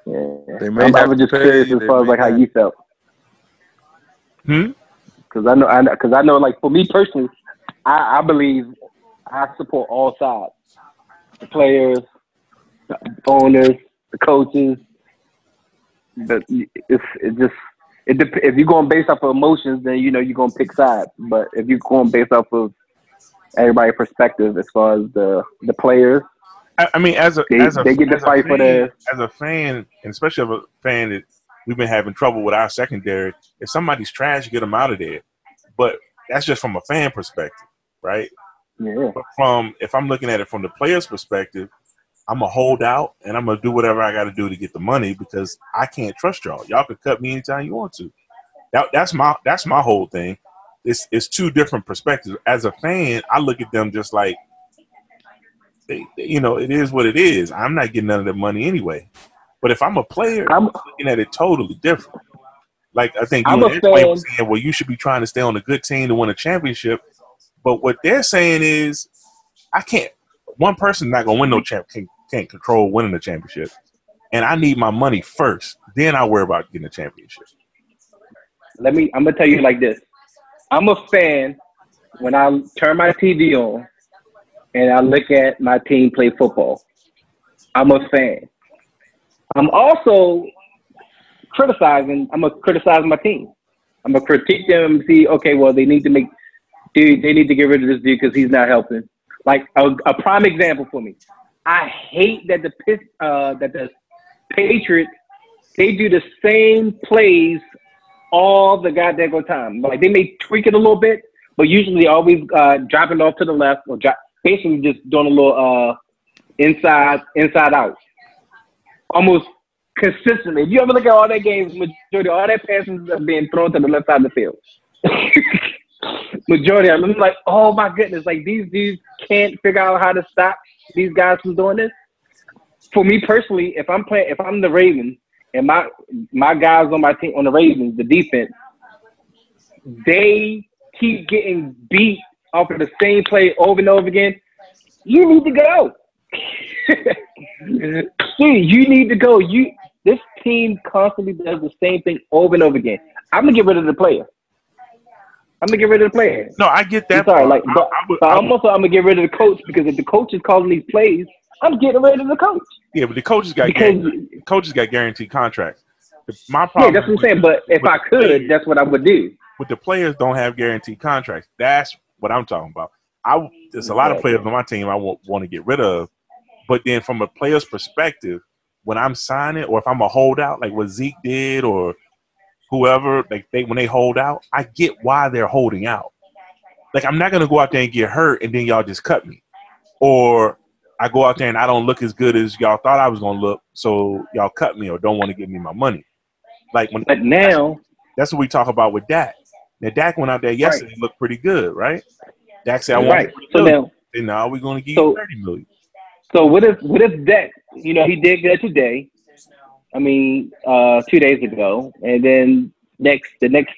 yeah, They may I'm, I was just curious as far as like how you felt, Hmm. because I know, I because I know, like for me personally, I, I believe I support all sides, the players, the owners, the coaches. But it's it just it dep- if you're going based off of emotions, then you know you're gonna pick sides. But if you're going based off of everybody's perspective, as far as the the players, I, I mean, as a They- as a they get to fight for fan, their- as a fan, and especially of a fan that we've been having trouble with our secondary. If somebody's trash, get them out of there. But that's just from a fan perspective, right? Yeah, But from if I'm looking at it from the player's perspective, I'm gonna hold out and I'm gonna do whatever I got to do to get the money because I can't trust y'all. Y'all can cut me anytime you want to. That, that's my that's my whole thing. It's it's two different perspectives. As a fan, I look at them just like, they, you know, it is what it is. I'm not getting none of that money anyway. But if I'm a player, I'm looking at it totally different. Like I think you I'm and a saying, well, you should be trying to stay on a good team to win a championship. But what they're saying is, I can't. One person not gonna win no champ can, can't control winning the championship, and I need my money first. Then I worry about getting the championship. let me I'm gonna tell you like this. I'm a fan when I turn my TV on and I look at my team play football. I'm a fan. I'm also criticizing. I'm gonna criticize my team. I'm gonna critique them and see. Okay, well they need to make. Dude, they need to get rid of this dude because he's not helping. Like a, a prime example for me. I hate that the uh, that the Patriots they do the same plays all the goddamn time. Like they may tweak it a little bit, but usually always uh, dropping off to the left or basically just doing a little uh, inside inside out, almost consistently. If you ever look at all their games, majority all their passes are being thrown to the left side of the field. majority of them, I'm like, oh my goodness, like these dudes can't figure out how to stop these guys from doing this. For me personally, if I'm playing, if I'm the Ravens and my my guys on my team on the Ravens, the defense, they keep getting beat off of the same play over and over again. You need to go. See, you need to go. You this team constantly does the same thing over and over again. I'm gonna get rid of the player. I'm gonna get rid of the players. No, I get that. I'm sorry, like, I, but, I would- but I I'm also I'm gonna get rid of the coach because if the coach is calling these plays, I'm getting rid of the coach yeah, but the coaches got because guaranteed, coaches got guaranteed contracts. My yeah, that's what I'm saying. But if I could, players- that's what I would do. But the players don't have guaranteed contracts. That's what I'm talking about. I there's a lot of players on my team I want, want to get rid of, but then from a player's perspective, when I'm signing or if I'm a holdout, like what Zeke did or whoever, like they when they hold out, I get why they're holding out. Like I'm not gonna go out there and get hurt and then y'all just cut me, or I go out there and I don't look as good as y'all thought I was gonna look, so y'all cut me or don't want to give me my money. Like when But now, that's what we talk about with Dak. Now Dak went out there yesterday, and looked pretty good, right? Dak said, "I want right? So million." now, And now we're to give So- you thirty million. so what if what if Dak? You know, he did that today. I mean, uh, two days ago, and then next the next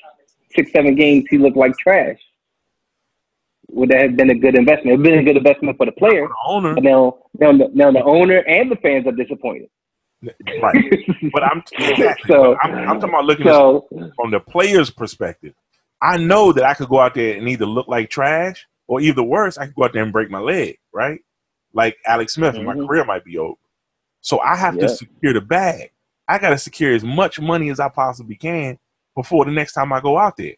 six seven games he looked like trash. Would that have been a good investment? It'd been a good investment for the player. The owner, But now, now, the, now the owner and the fans are disappointed. right? But I'm exactly. So- I'm, I'm talking about looking So from the player's perspective. I know that I could go out there and either look like trash, or either worse, I could go out there and break my leg, right? Like Alex Smith, and my Mhm. career might be over. So I have Yeah. to secure the bag. I got to secure as much money as I possibly can before the next time I go out there,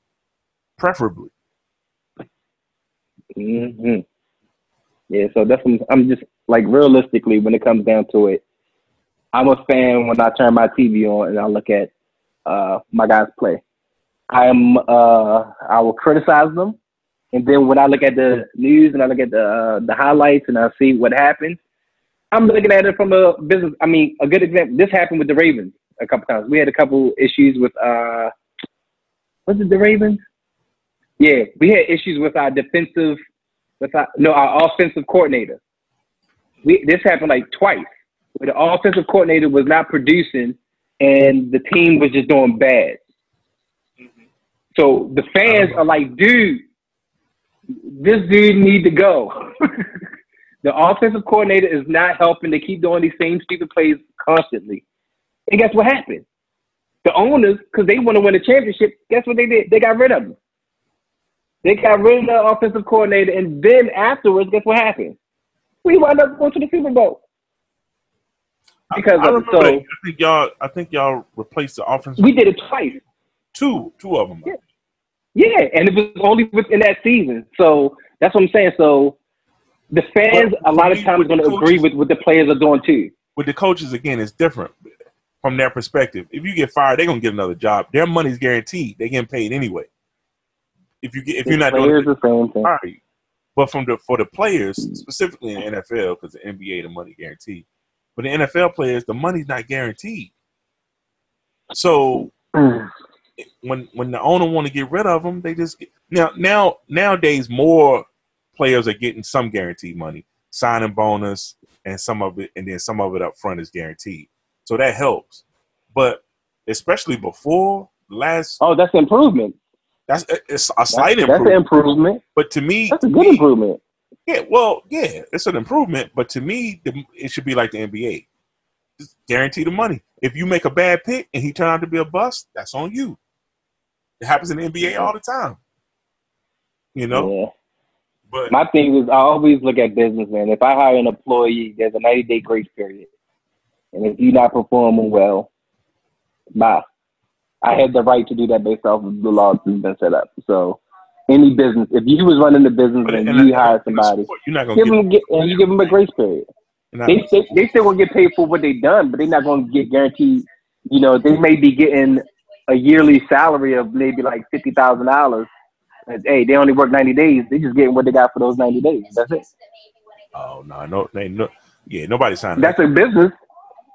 preferably. hmm Yeah, so that's I'm, just like realistically when it comes down to it, I'm a fan when I turn my TV on and I look at uh, my guys play. I am uh, I will criticize them, and then when I look at the news and I look at the uh, the highlights and I see what happened, I'm looking at it from a business. I mean, a good example. This happened with the Ravens a couple times. We had a couple issues with uh, was it the Ravens? Yeah, we had issues with our defensive with our, no our offensive coordinator. We this happened like twice. Where the offensive coordinator was not producing and the team was just doing bad. So the fans are like, dude, this dude need to go. the offensive coordinator is not helping to keep doing these same stupid plays constantly. And guess what happened? The owners, because they want to win a championship, guess what they did? They got rid of him. They got rid of the offensive coordinator, and then afterwards, guess what happened? We wound up going to the Super Bowl. Because I of it. remember. So that. I think y'all. I think y'all replaced the offense. we did it twice. two, two of them. Yeah. Yeah, and it was only within that season. So that's what I'm saying. So the fans But a lot of times going to agree with what the players are doing too. With the coaches, again, it's different from their perspective. If you get fired, they're gonna get another job. Their money's guaranteed. They're getting paid anyway. If you get, if The you're not doing the same thing. fire you. But from the for the players, specifically in the NFL, because the NBA the money guaranteed. But the NFL players, the money's not guaranteed. So mm. when when the owner want to get rid of them, they just get, now now nowadays more players are getting some guaranteed money, signing bonus, and some of it, and then some of it up front is guaranteed. So that helps. But especially before last, Oh, that's improvement. that's it's a That's, slight that's an improvement. improvement. But to me, That's a good me, improvement. yeah, well, yeah, it's an improvement, but to me, the, it should be like the NBA. Just guarantee the money. If you make a bad pick and he turn out to be a bust, that's on you. It happens in the NBA all the time. You know, Yeah. But My thing is, I always look at business, man. If I hire an employee, there's a 90 day grace period. And if you're not performing well, bye. I had the right to do that based off of the laws that's been set up. So, any business, if you was running the business but and you hire somebody, sport, you're not gonna give get. them get, and you give them a grace period. They, they they still gonna get paid for what they done, but they're not gonna get guaranteed. You know, they may be getting a yearly salary of maybe like fifty thousand dollars. Hey, they only work ninety days. They just getting what they got for those ninety days. That's it. oh no, no, they, no, yeah, nobody signed. That's a business.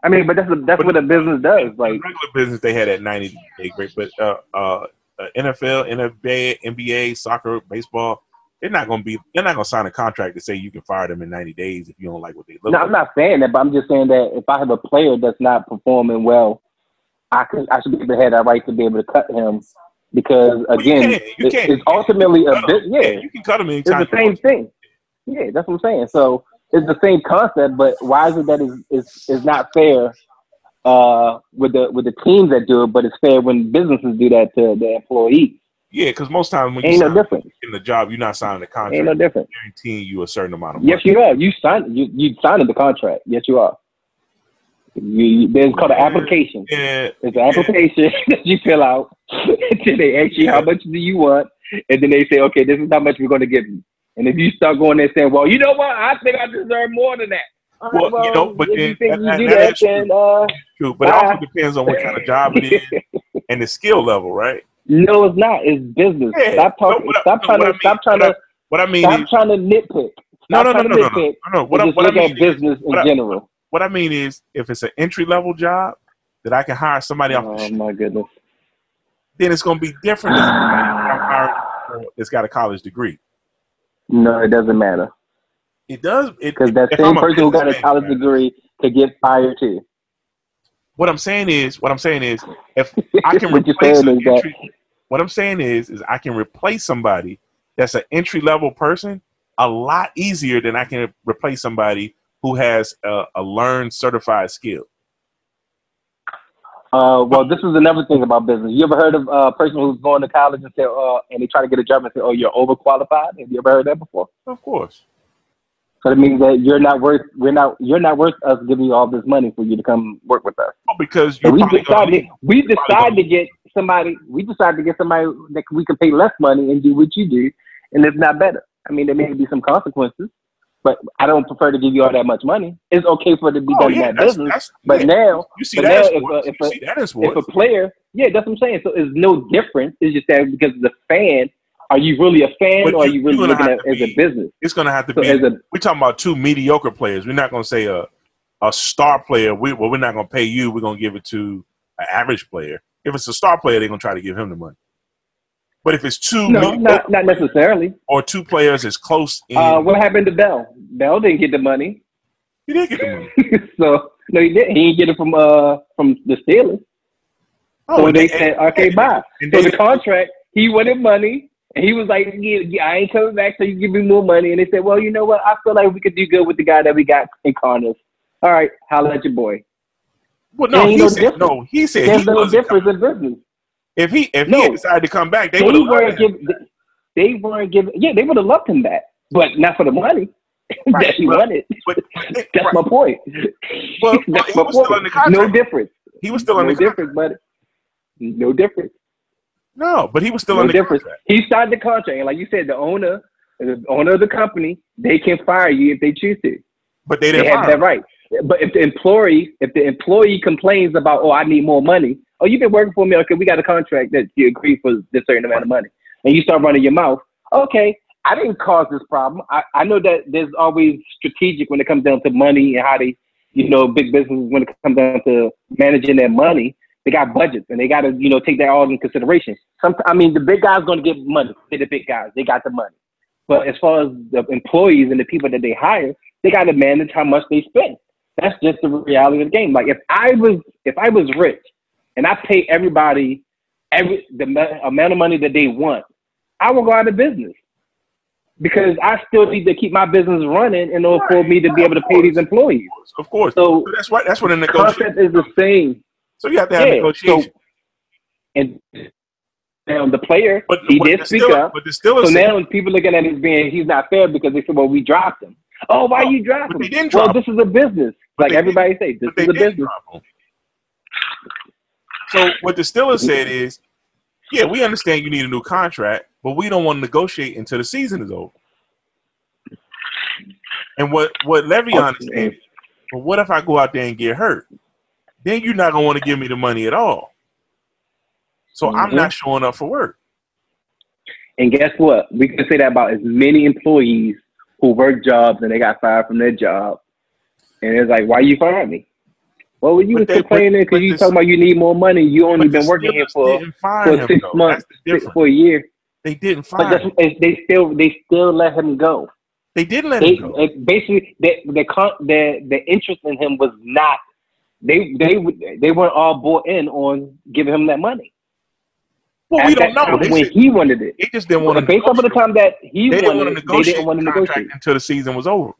I mean, but that's a, that's But- what a business does. Like, regular business, they had that 90 day break, but uh, uh, uh, NFL, NBA, NBA, soccer, baseball, they're not going to be. They're not going to sign a contract to say you can fire them in 90 days if you don't like what they look. no, like. I'm not saying that, but I'm just saying that if I have a player that's not performing well, I could I should be able to have that right to be able to cut him because Well, you again, can, you can. it's ultimately a bit. Yeah, you can cut them It's the same thing. Yeah, that's what I'm saying. So it's the same concept, but why is it that is is is not fair uh, with the with the teams that do it, but it's fair when businesses do that to the employees. Yeah, because most times when you Ain't no sign difference. in the job, you're not signing Ain't contract no difference. guaranteeing you a certain amount of money. Yes, you are. You signed. You you signed the contract. Yes, you are. You, you, there's called an application. Yeah, It's an application that you fill out. Until they ask you how much do you want, and then they say, okay, this is how much we're going to give you. And if you start going there saying, well, you know what, I think I deserve more than that. All right, Well, you know, but if you think that- you do that that, is then uh, true. But it also Bye. depends on what kind of job it is and the skill level, right? no, it's not. It's business. Yeah. Stop talking. No, what I- stop no, trying to. I mean- stop trying what I- to. What I mean Stop is, trying to nitpick. no, Stop no, no, trying no, to no, no, nitpick no, no. What, I, and just what I look mean at is, business in what I- general. What I mean is, if it's an entry level job that I can hire somebody off the Oh street, my goodness. then it's going to be different than somebody that I'm hiring for that's got a college degree. No, it doesn't matter It does because that same person who got a college degree could get fired too. What I'm saying is, what I'm saying is, if I can replace an is that- what I'm saying is, is I can replace somebody that's an entry level person a lot easier than I can replace somebody who has a, a learned certified skill. Uh, well, this is another thing about business. You ever heard of uh, a person who's going to college and say, uh, and they try to get a job and say, "Oh, you're overqualified"? Have you ever heard that before? Of course. So that means that you're not worth. We're not. You're not worth us giving you all this money for you to come work with us. Well, because So we decided. We decided to get somebody. We decided to get somebody that we can pay less money and do what you do, and it's not better. I mean, there may be some consequences, but I don't prefer to give you all that much money. It's okay for it to be Oh, done in that that's, business, that's, but yeah. now you see that now if a- if you a- see that in if a player, yeah, that's what I'm saying. So it's no difference. It's just that because the fan, are you really a fan But or are you- really looking at it as a business? it's going to have to So be. as a we're talking about two mediocre players. We're not going to say a a star player. We, well, we're not going to pay you. We're going to give it to an average player. If it's a star player, they're going to try to give him the money. But if it's two no, not not necessarily. or two players as close in, Uh, what happened to Bell? Bell didn't get the money, he did get the money. so no, he didn't. He didn't get it from uh from the Steelers. Oh, so and they said, okay, bye. And So they, the contract, he wanted money, and he was like, yeah, I ain't coming back, so you give me more money. And they said, well, you know what? I feel like we could do good with the guy that we got in Connors. All right, holla at your boy. well, no, he no said difference. no. He said There's he no difference coming. in business. If he if he No. had decided to come back, they They would have weren't give, they weren't giving. Yeah, they would have loved him back, but not for the money Right, that he but- wanted. But, That's right. my point. Well, That's he my was still point. No difference. he was still No under contract. difference, buddy. No difference. No, but he was still No the difference. contract. He signed the contract, and like you said, the owner, the owner of the company, they can fire you if they choose to. But they They didn't have that right. But if the employee, if the employee complains about, oh, I need more money. Oh, you've been working for me. Okay, we got a contract that you agree for this certain amount of money, and you start running your mouth. Okay, I didn't cause this problem. I, I know that there's always strategic when it comes down to money and how they, you know, big businesses when it comes down to managing their money. They got budgets and they got to, you know, take that all in consideration. Some, I mean, the big guys going to get money. They're the big guys. They got the money. But as far as the employees and the people that they hire, they got to manage how much they spend. That's just the reality of the game. Like if I was, if I was rich, and I pay everybody every the amount of money that they want, I will go out of business because I still need to keep my business running in order for me to be able to pay these employees. Of course. So So that's right. That's what the negotiation. concept is the same. So you have to have Yeah, negotiation. so- And now the player, but he but did speak Steelers- up. But the Steelers So now people looking at as being he's not fair because they said, well, we dropped him. Oh, why No, you drop but him? they didn't well, drop this is a business. But Like everybody say, this is a business. So what the Steelers said is, yeah, we understand you need a new contract, but we don't want to negotiate until the season is over. And what what Le'Veon is saying, but what if I go out there and get hurt? Then you're not gonna want to give me the money at all. So I'm Mhm. not showing up for work. And guess what? We can say that about as many employees who work jobs and they got fired from their job. And it's like, why you fired me? Well, you But was they- complaining because you this- talking about you need more money. You only been working here for, didn't for six months, six, for a year. They didn't him. they still they still let him go. They didn't let They him go. basically the the the the interest in him was not. They they they weren't all bought in on giving him that money. Well, At we don't know. when he wanted it. they just didn't want to Based off of the time that he They didn't want wanted to it, they didn't want to negotiate. until the season was over.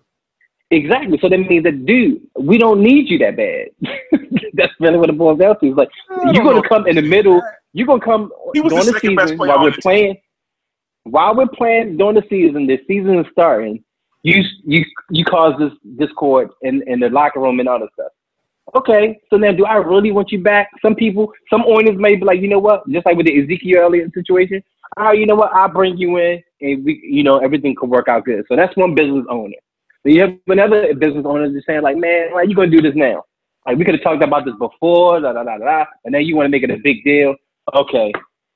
Exactly. So that means that, dude, we don't need you that bad. That's really what it boils down to. It's like you're gonna come in the middle. You're gonna come He was during the the season while we're the team. playing. While we're playing during the season, the season is starting. You you you cause this discord in in the locker room and all that stuff. Okay, so now do I really want you back? Some people, some owners may be like, you know what? Just like with the Ezekiel Elliott situation, ah, you know what? I'll bring you in, and we, you know, everything could work out good. So that's one business owner. Then you have another business owner just saying like, man, why you gonna do this now? Like we could have talked about this before, da da da da, and then you want to make it a big deal. Okay,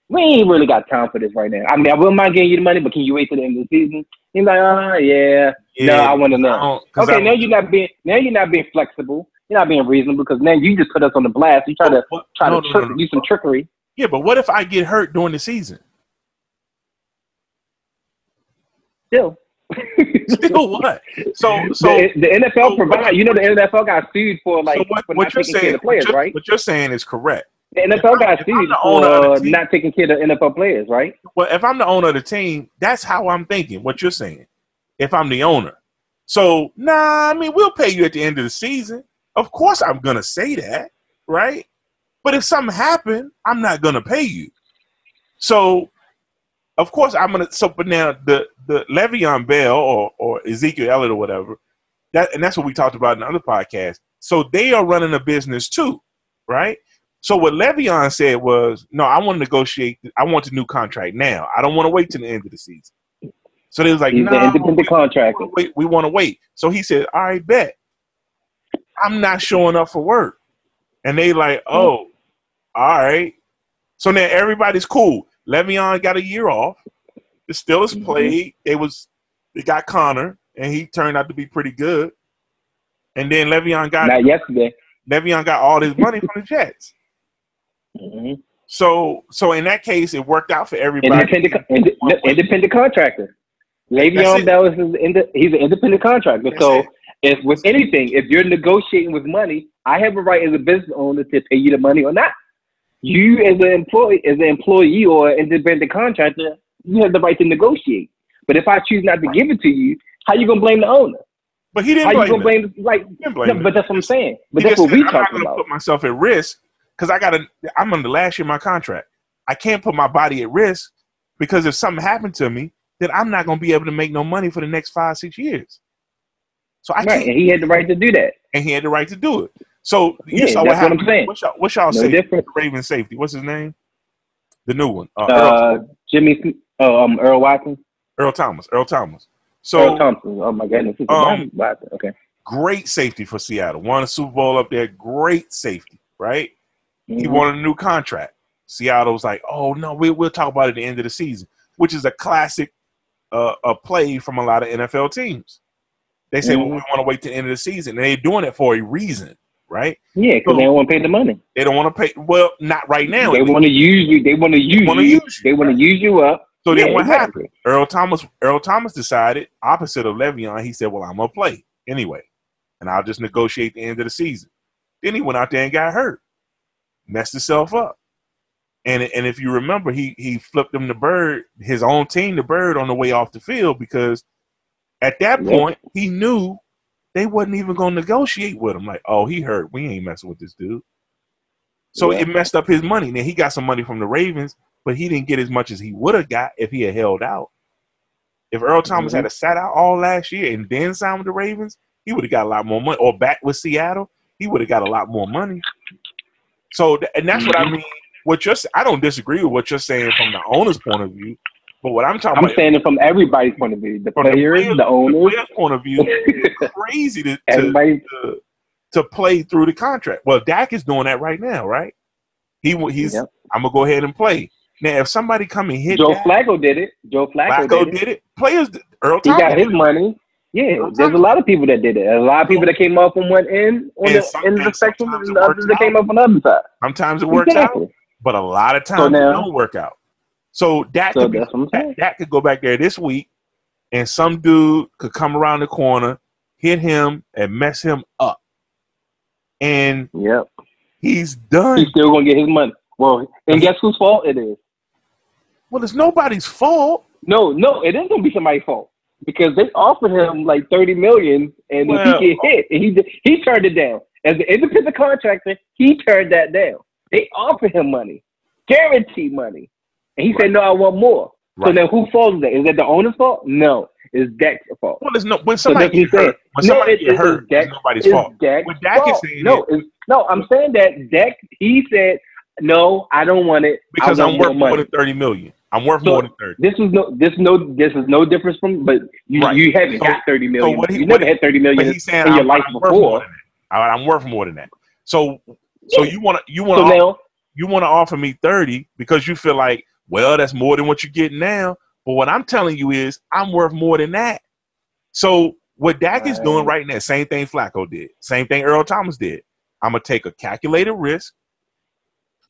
we ain't really got time for this right now. I mean, I wouldn't mind getting you the money, but can you wait till the end of the season? He's like, oh yeah, no, I want to know. Okay, I- now you're not being now you're not being flexible. You're not being reasonable because now you just put us on the blast. You try to What- try no, to no, trick, no. do some trickery. Yeah, but what if I get hurt during the season? Still, Still what? So so the, the NFL so provide. what- You know, the NFL got sued for like so what, for what not you're taking care saying players, what you're, right? what you're saying is correct. The NFL got sued for team- not taking care of the NFL players, right? Well, if I'm the owner of the team, that's how I'm thinking. What you're saying. If I'm the owner, so nah. I mean, we'll pay you at the end of the season. Of course, I'm gonna say that, right? But if something happened, I'm not gonna pay you. So, of course, I'm gonna. So, but now the the Le'Veon Bell or or Ezekiel Elliott or whatever, that and that's what we talked about in the other podcast. So they are running a business too, right? So what Le'Veon said was, no, I want to negotiate. I want the new contract now. I don't want to wait till the end of the season. So they was like, He's no, an independent contractor. wait, we want to wait. So he said, all right, bet. I'm not showing up for work. And they like, oh, all right. So now everybody's cool. Le'Veon got a year off. The Steelers Mhm. played. It was they got Conner, and he turned out to be pretty good. And then Le'Veon got Not yesterday. Le'Veon got all his money from the Jets. hmm So so in that case, it worked out for everybody. Independent, ind- independent contractor. Le'Veon. Bell is ind- he's an independent contractor. That's so it. if with anything, if you're negotiating with money, I have a right as a business owner to pay you the money or not. You as an employee, as an employee or independent contractor, you have the right to negotiate. But if I choose not to give it to you, how you gonna blame the owner? But he didn't How you gonna it. blame like? Blame No, but that's what I'm saying. But He that's what said, we I'm not talking about. put myself at risk because I got to. I'm on the last year of my contract. I can't put my body at risk because if something happened to me, then I'm not going to be able to make no money for the next five, six years. So I Right, can't. and he had the right to do that. And he had the right to do it. So you Yeah, saw what that's what I'm saying. What's y'all, what's y'all No say? different. Raven safety. What's his name? The new one. Uh, Uh, Jimmy, oh, um, Earl Watson, Earl Thomas. Earl Thomas. So Earl Thompson. Oh my goodness, um, Okay. great safety for Seattle. Won a Super Bowl up there. Great safety, right? He Mhm. wanted a new contract. Seattle was like, "Oh no, we, we'll talk about it at the end of the season," which is a classic uh, a play from a lot of NFL teams. They say, "Well, we want to wait to the end of the season," and they're doing it for a reason, right? Yeah, because they don't want to pay the money. They don't want to pay. Well, not right now. They want to use you. They want to use you. use you, They want to use you up. so then Yeah, what exactly. happened? Earl Thomas. Earl Thomas decided opposite of Le'Veon. He said, "Well, I'm gonna play anyway, and I'll just negotiate the end of the season." Then he went out there and got hurt, messed himself up. And and if you remember, he he flipped him the bird, his own team the bird on the way off the field because at that Yep. point he knew they wasn't even going to negotiate with him. Like, oh, he hurt. We ain't messing with this dude. So Yeah. it messed up his money. Now he got some money from the Ravens, but he didn't get as much as he would have got if he had held out. If Earl Thomas Mhm. had a sat out all last year and then signed with the Ravens, he would have got a lot more money. Or back with Seattle, he would have got a lot more money. So, and that's what I Mhm. mean. What you're, I don't disagree with what you're saying from the owner's point of view, but what I'm talking I'm about saying it from everybody's point of view. The From the players, players- the owners, player's point of view, crazy to, to, to to play through the contract. Well, Dak is doing that right now, right? He he's. Yep. I'm gonna go ahead and play. Now, if somebody come and hit Joe Dak, Flacco did it. Joe Flacco, Flacco did it. did it. Players, Earl He Thomas, got his money. Yeah, there's a lot of people that did it. A lot of people that came off on one end on the end of the spectrum, and the others that came up on the other side. sometimes it works exactly. out, but a lot of times now- it don't work out. So that So could, be, that's what I'm saying. Dak, Dak could go back there this week, and some dude could come around the corner, hit him, and mess him up, and Yep. he's done. He's still gonna get his money. Well, and guess whose fault it is? Well, it's nobody's fault. No, no, it is gonna be somebody's fault. because they offered him like thirty million, and well, he get hit, and he he turned it down. As an independent contractor, he turned that down. They offered him money, guaranteed money, and he right. said, "No, I want more." Right. So then, who falls in that? Is that the owner's fault? No, it's Dak's fault. Well, there's no when somebody so hurt, when no, somebody get hurt, it's nobody's it's fault. Dak's when Dak fault. is saying no, it, no, I'm saying that Dak. He said, "No, I don't want it because I'm worth more, more than thirty million. I'm worth so more than thirty. This is no, this no, this is no difference from. But you, right. you haven't so, got thirty million. So what he, you never had thirty million he's saying, in your I'm, life I'm before. I'm worth more than that. So, so yeah. you want to, you want to, so you want to offer me thirty because you feel like, well, that's more than what you get now. But what I'm telling you is, I'm worth more than that. So what Dak right. is doing right now, same thing Flacco did, same thing Earl Thomas did. I'm gonna take a calculated risk.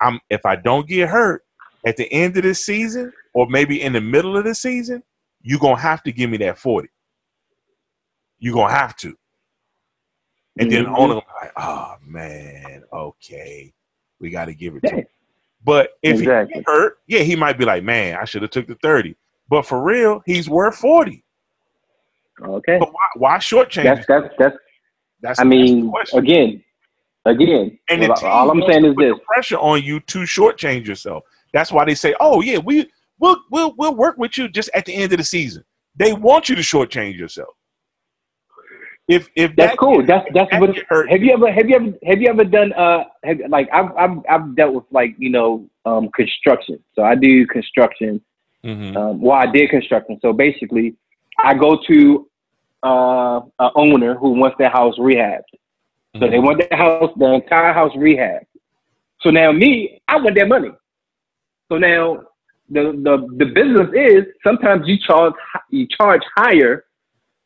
I'm if I don't get hurt, at the end of this season or maybe in the middle of the season, you're gonna have to give me that 40. You're gonna have to. And mm-hmm. then the owner like, oh man, okay, we gotta give it to him. But if exactly. he hurt, yeah, he might be like, man, I should have took the 30. But for real, he's worth 40. Okay. But why, why shortchange? That's that's that's. That's I mean, again, again. And all I'm saying is this: pressure on you to shortchange yourself. That's why they say, "Oh yeah, we we'll we'll we'll work with you just at the end of the season." They want you to shortchange yourself. If if that's that cool, that's that's that what. Hurt, have you ever have you ever have you ever done uh have, like I've I've I've dealt with like you know um construction. So I do construction. Mm-hmm. Um, well, I did construction. So basically, I go to uh, an owner who wants their house rehabbed. So mm-hmm. they want their house, the entire house rehabbed. So now me, I want their money. So now the the the business is sometimes you charge you charge higher,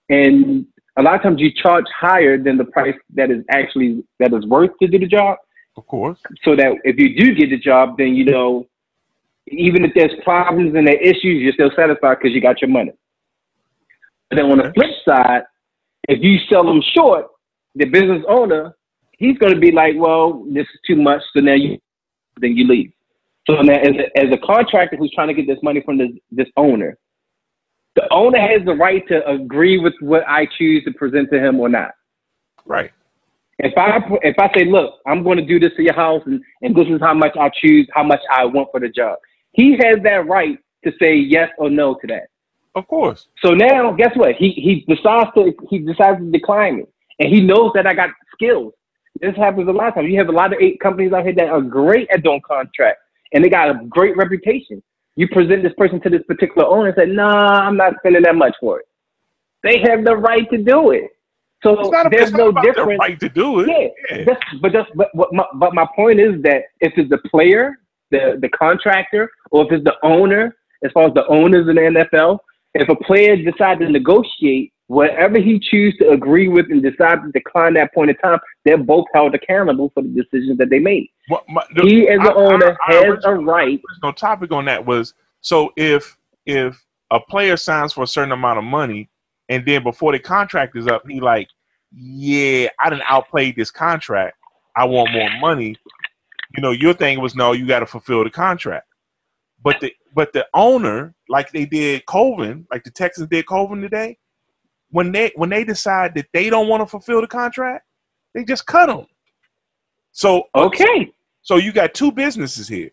and a lot of times you charge higher than the price that is actually that is worth to do the job. Of course. So that if you do get the job, then you know, even if there's problems and there issues, you're still satisfied because you got your money. But then on the flip side, if you sell them short, the business owner, he's going to be like, well, this is too much. So now you, then you leave. So now, as a, as a contractor who's trying to get this money from this, this owner, the owner has the right to agree with what I choose to present to him or not. Right. If I if I say, look, I'm going to do this to your house, and, and this is how much I choose, how much I want for the job, he has that right to say yes or no to that. Of course. So now, guess what? He he decides to he decides to decline it, and he knows that I got skills. This happens a lot of times. You have a lot of eight companies out here that are great at doing contracts and they got a great reputation. You present this person to this particular owner and say, "Nah, I'm not spending that much for it." They have the right to do it. So there's no difference. right to do it. Yeah, yeah. That's, but that's but but my, but my point is that if it's the player, the the contractor, or if it's the owner, as far as the owners in the NFL, if a player decides to negotiate whatever he chooses to agree with and decide to decline that point in time, they're both held accountable for the decisions that they made. Well, my, the, he, as the owner, I, I, has a right. No topic on that was so if if a player signs for a certain amount of money, and then before the contract is up, he like, yeah, I didn't outplay this contract. I want more money. You know, your thing was no, you got to fulfill the contract. But the but the owner, like they did Colvin, like the Texans did Colvin today, when they when they decide that they don't want to fulfill the contract, they just cut them. So okay, so you got two businesses here.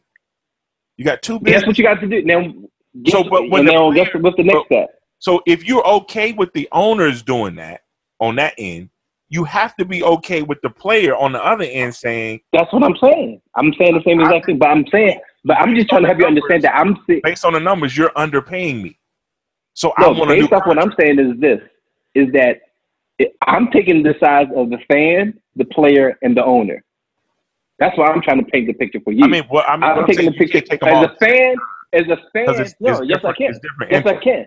You got two. Businesses. That's what you got to do now. So, but when the player, guess what's the next step? So if you're okay with the owners doing that on that end, you have to be okay with the player on the other end saying. That's what I'm saying. I'm saying the same exact thing, but I'm saying, but I'm just trying to help you understand that I'm based on the numbers. You're underpaying me. So no, I want to. Based off what I'm saying is this: is that I'm taking the size of the fan, the player, and the owner. That's why I'm trying to paint the picture for you. I mean, well, I'm, I'm taking the picture as a fan. As a fan, it's, no, it's yes, I can. Yes, I can.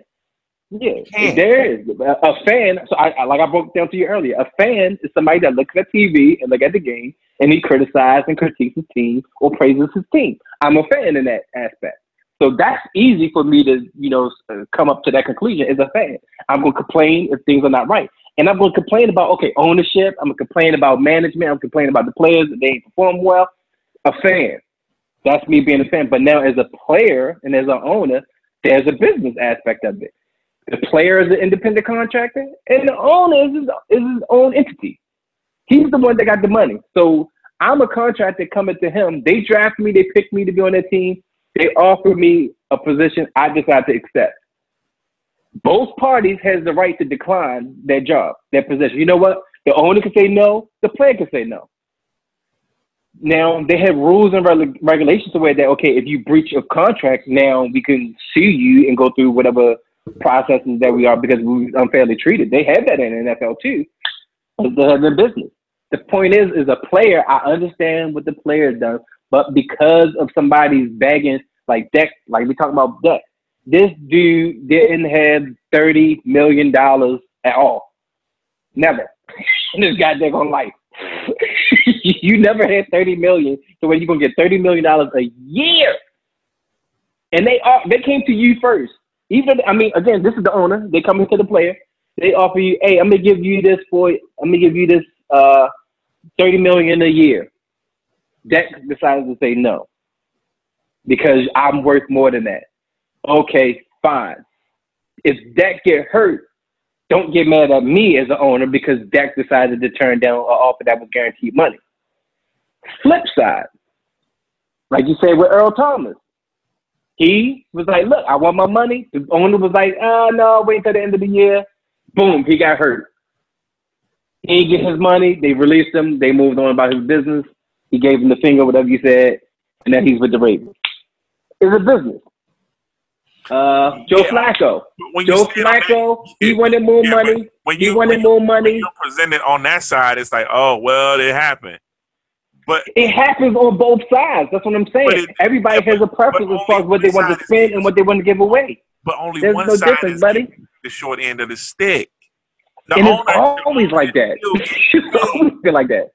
Yeah, there is a fan. So I, I, like I broke down to you earlier. A fan is somebody that looks at TV and look at the game and he criticizes and critiques his team or praises his team. I'm a fan in that aspect. So that's easy for me to, you know, uh, come up to that conclusion as a fan. I'm going to complain if things are not right. And I'm going to complain about, okay, ownership. I'm going to complain about management. I'm complaining about the players that they ain't perform well. A fan. That's me being a fan. But now as a player and as an owner, there's a business aspect of it. The player is an independent contractor, and the owner is his, is his own entity. He's the one that got the money. So I'm a contractor coming to him. They draft me, they pick me to be on their team. They offer me a position I decide to accept. Both parties has the right to decline their job, their position. You know what? The owner can say no, the player can say no. Now they have rules and reg- regulations the way that okay, if you breach of contract, now we can sue you and go through whatever processes that we are because we were unfairly treated. They have that in NFL too. They have their business. The point is, is a player. I understand what the player does, but because of somebody's begging, like Dak, like we talk about Dak, this dude didn't have thirty million dollars at all. Never. this guy there on life. you never had 30 million so where you're gonna get 30 million dollars a year. And they are they came to you first. Even I mean, again, this is the owner. They come into the player. They offer you, hey, I'm gonna give you this for I'm gonna give you this uh 30 million a year. Dak decided to say no. Because I'm worth more than that. Okay, fine. If Dak get hurt, don't get mad at me as an owner because Dak decided to turn down an offer that was guaranteed money. Flip side, like you said with Earl Thomas, he was like, "Look, I want my money." The owner was like, "Oh no, wait until the end of the year." Boom, he got hurt. He didn't get his money. They released him. They moved on about his business. He gave him the finger, whatever you said, and then he's with the Ravens. It's a business. Uh, Joe yeah. Flacco. Joe Flacco, that, he wanted more yeah, money. When you, he wanted more money. When presented on that side, it's like, oh well, it happened. But it happens on both sides. That's what I'm saying. It, Everybody has a preference as far as what they want to spend and what they want to give away. But only There's one no side difference, is buddy. the short end of the stick. The and it's always like that. it's always been like that.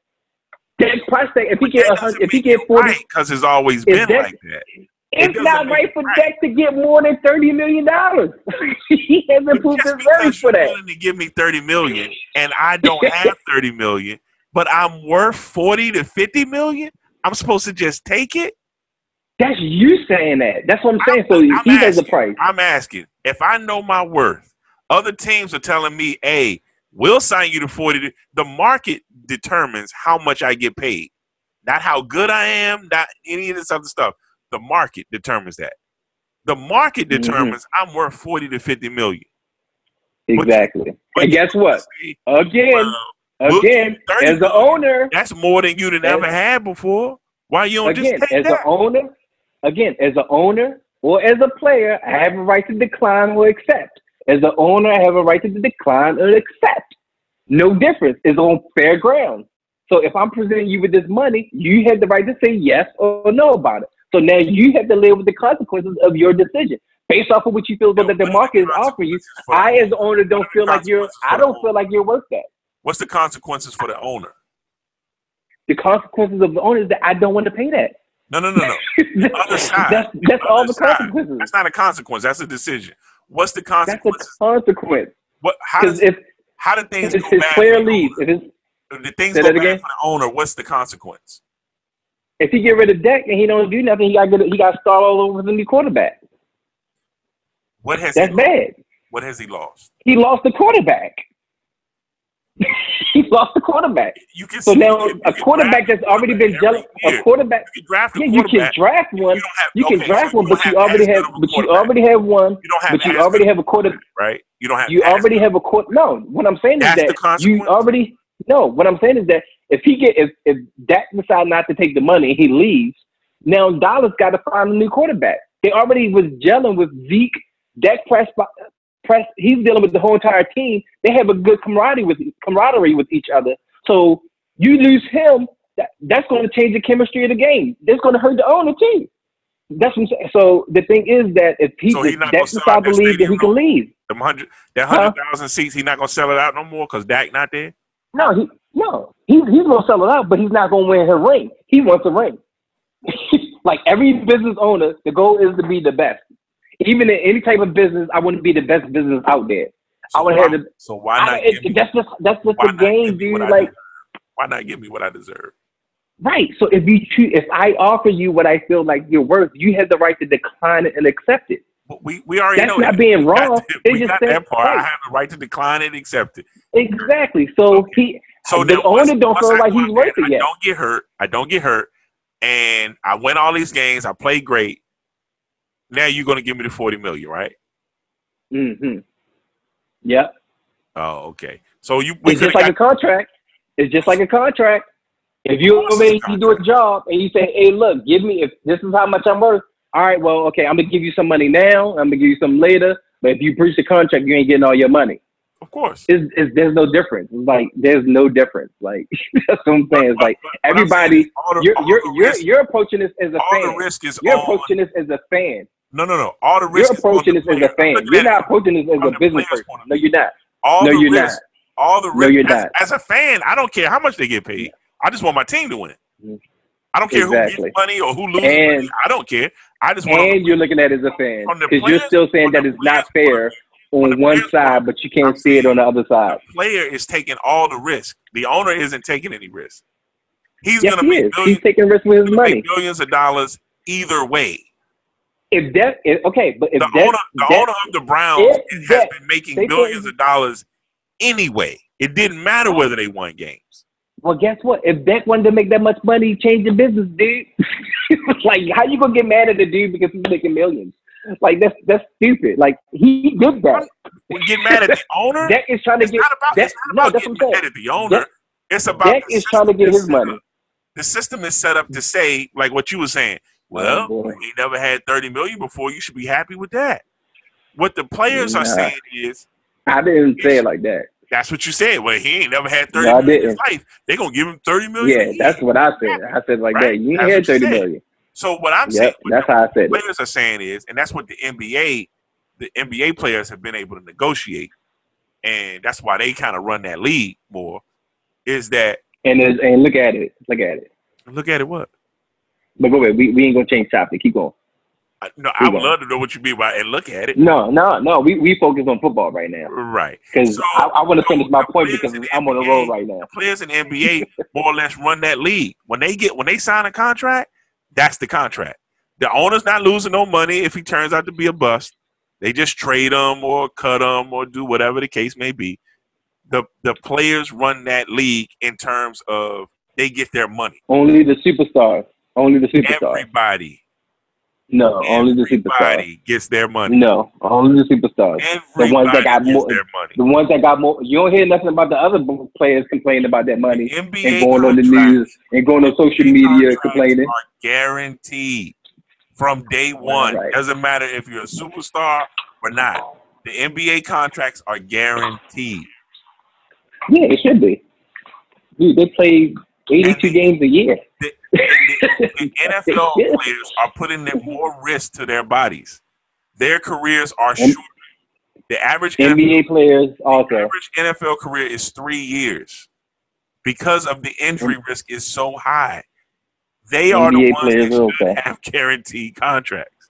Dak Prescott, if he get if he get forty, because right, it's always been that, like that. It's it not right for right. Dak to get more than thirty million dollars. he hasn't proved his worth for that. Willing to give me thirty million, and I don't have thirty million, but I'm worth forty to fifty million. I'm supposed to just take it. That's you saying that. That's what I'm saying. I'm, so I'm he has a price. I'm asking if I know my worth. Other teams are telling me, "Hey, we'll sign you to forty. The market determines how much I get paid, not how good I am, not any of this other stuff. The market determines that. The market mm-hmm. determines mm-hmm. I'm worth 40 to 50 million. Exactly. But, but and guess what? Say, again, again, as the owner, that's more than you'd ever had before. Why you don't again, just take as an owner? Again, as an owner or as a player, I have a right to decline or accept. As an owner, I have a right to decline or accept. No difference. It's on fair ground. So if I'm presenting you with this money, you have the right to say yes or no about it. So now you have to live with the consequences of your decision. Based off of what you feel that the market is offering you, I as the owner don't feel like you're I don't feel like you're worth that. What's the consequences for the owner? The consequences of the owner is that I don't want to pay that. No, no, no, no. The other side. That's, that's all the side. consequences. That's not a consequence. That's a decision. What's the consequence? That's a consequence. What? How does if how do things if go his player leaves? If, his, if the things go bad again? for the owner, what's the consequence? If he get rid of Dak and he don't do nothing, he got he got to start all over with a new quarterback. What has that's bad? What has he lost? He lost the quarterback. he lost the quarterback. You can so now you a quarterback that's already been jealous. A quarterback. You can draft yeah, you can draft one. You, have, you can draft so one, but you already have. But you already have one. You don't have. But you already have a quarter. Right. You don't have. You already have a quarter. No, what I'm saying is that you already. No, what I'm saying is that if he get if if Dak decide not to take the money, he leaves. Now Dallas got to find a new quarterback. They already was gelling with Zeke, Dak Prescott. Press, he's dealing with the whole entire team. They have a good camaraderie with camaraderie with each other. So you lose him, that, that's going to change the chemistry of the game. That's going to hurt the owner too. That's what I'm saying. So the thing is that if he so Dak decides to leave, then he can leave. The hundred, that hundred thousand huh? seats, he's not going to sell it out no more because Dak not there. No, he no, he's he's gonna sell it out, but he's not gonna win her ring. He wants a ring. like every business owner, the goal is to be the best. Even in any type of business, I to be the best business out there. So I want to have the. So why not? I, it, that's just that's just the game, dude. Like, why not give me what I deserve? Right. So if you choose, if I offer you what I feel like you're worth, you have the right to decline it and accept it. We we already That's know not that. being We got wrong. that- we just got that part. I have the right to decline it, and accept it. Exactly. So he So the owner don't feel like he's worth it and I yet. don't get hurt. I don't get hurt, and I win all these games. I play great. Now you're gonna give me the forty million, right? Mm-hmm. Yep. Oh, okay. So you it's just like a contract. It's just like a contract. If you Of course over it's a you do a job and you say, "Hey, look, give me if this is how much I'm worth." All right, well, okay, I'm gonna give you some money now. I'm gonna give you some later. But if you breach the contract, you ain't getting all your money. of course. It's, it's, there's no difference. It's like there's no difference. Like that's what I'm saying. It's like But- but what I'm saying everybody, the- you're you're you're, risk- you're approaching this as a all fan. the risk is You're on. approaching this as a fan. No, no, no. All the risks. You're risk is on approaching this as a fan. You're not approaching this as a business person. No, you're not. all No, the you're risk, all the No, you're as, not. as a fan, I don't care how much they get paid. I just want my team to win. Mhm. I don't care who gets money or who loses And- money. I don't care. I just want. And you're looking at it as a fan because you're still saying that it's not players' point of fair on one side, but you I'm can't see it on the other side. the player is taking all the risk. The owner isn't taking any risk. He's Yes, gonna he make is. millions, He's taking risk with his he's gonna make money. Billions of dollars either way. If that, if, okay, but if The that, owner, the that- owner of the Browns has that- been making they millions of dollars anyway. It didn't matter whether they won games. well, guess what? If Beck wanted to make that much money, change the business, dude. like, how you gonna get mad at the dude because he's making millions? Like that's that's stupid. Like he did that. We get mad at the owner. Dak is trying to It's get. not about, it's not no, about that's getting mad at the owner. It's about Dak is trying to get his money. up- The system is set up to say, like what you were saying. Oh, well, Oh, he never had thirty million before. You should be happy with that. What the players are saying is, I didn't say it like that. that's what you said. Well, he ain't never had thirty No, I in his life. They're gonna give him thirty million. Yeah, that's what I said. I said like Right. that. You ain't That's had thirty million. So what I'm saying, Yep, what that's how I said it. players are saying is, and that's what the NBA, the NBA players have been able to negotiate, and that's why they kind of run that league more. Is that And and look at it. Look at it. look at it? What? But go ahead. We, we ain't gonna change topic. Keep going. I, no, Keep I would going. love to know what you mean by and look at it. No, no, no. We we focus on football right now Right. because So- I, I want to finish my point because I'm on the road right now. Players in the NBA more or less run that league. When they get when they sign a contract, that's the contract. The owner's not losing no money if he turns out to be a bust. They just trade him or cut him or do whatever the case may be. The the players run that league in terms of they get their money. Only the superstars. Only the superstars. Everybody, no, only the superstars. everybody gets their money. No, only the superstars. Everybody ones that got more- their money. The ones that got more. You don't hear nothing about the other players complaining about that money The NBA and going on the news and going on social NBA media complaining. Are guaranteed from day one. Right. Doesn't matter if you're a superstar or not. The NBA contracts are guaranteed. Yeah, it should be. Dude, they play 82 the- games a year. The, the, the NFL players are putting in more risk to their bodies. Their careers are short. The average NFL, NBA players also. average NFL career is three years because of the injury risk is so high. They are the NBA ones that should also. have guaranteed contracts.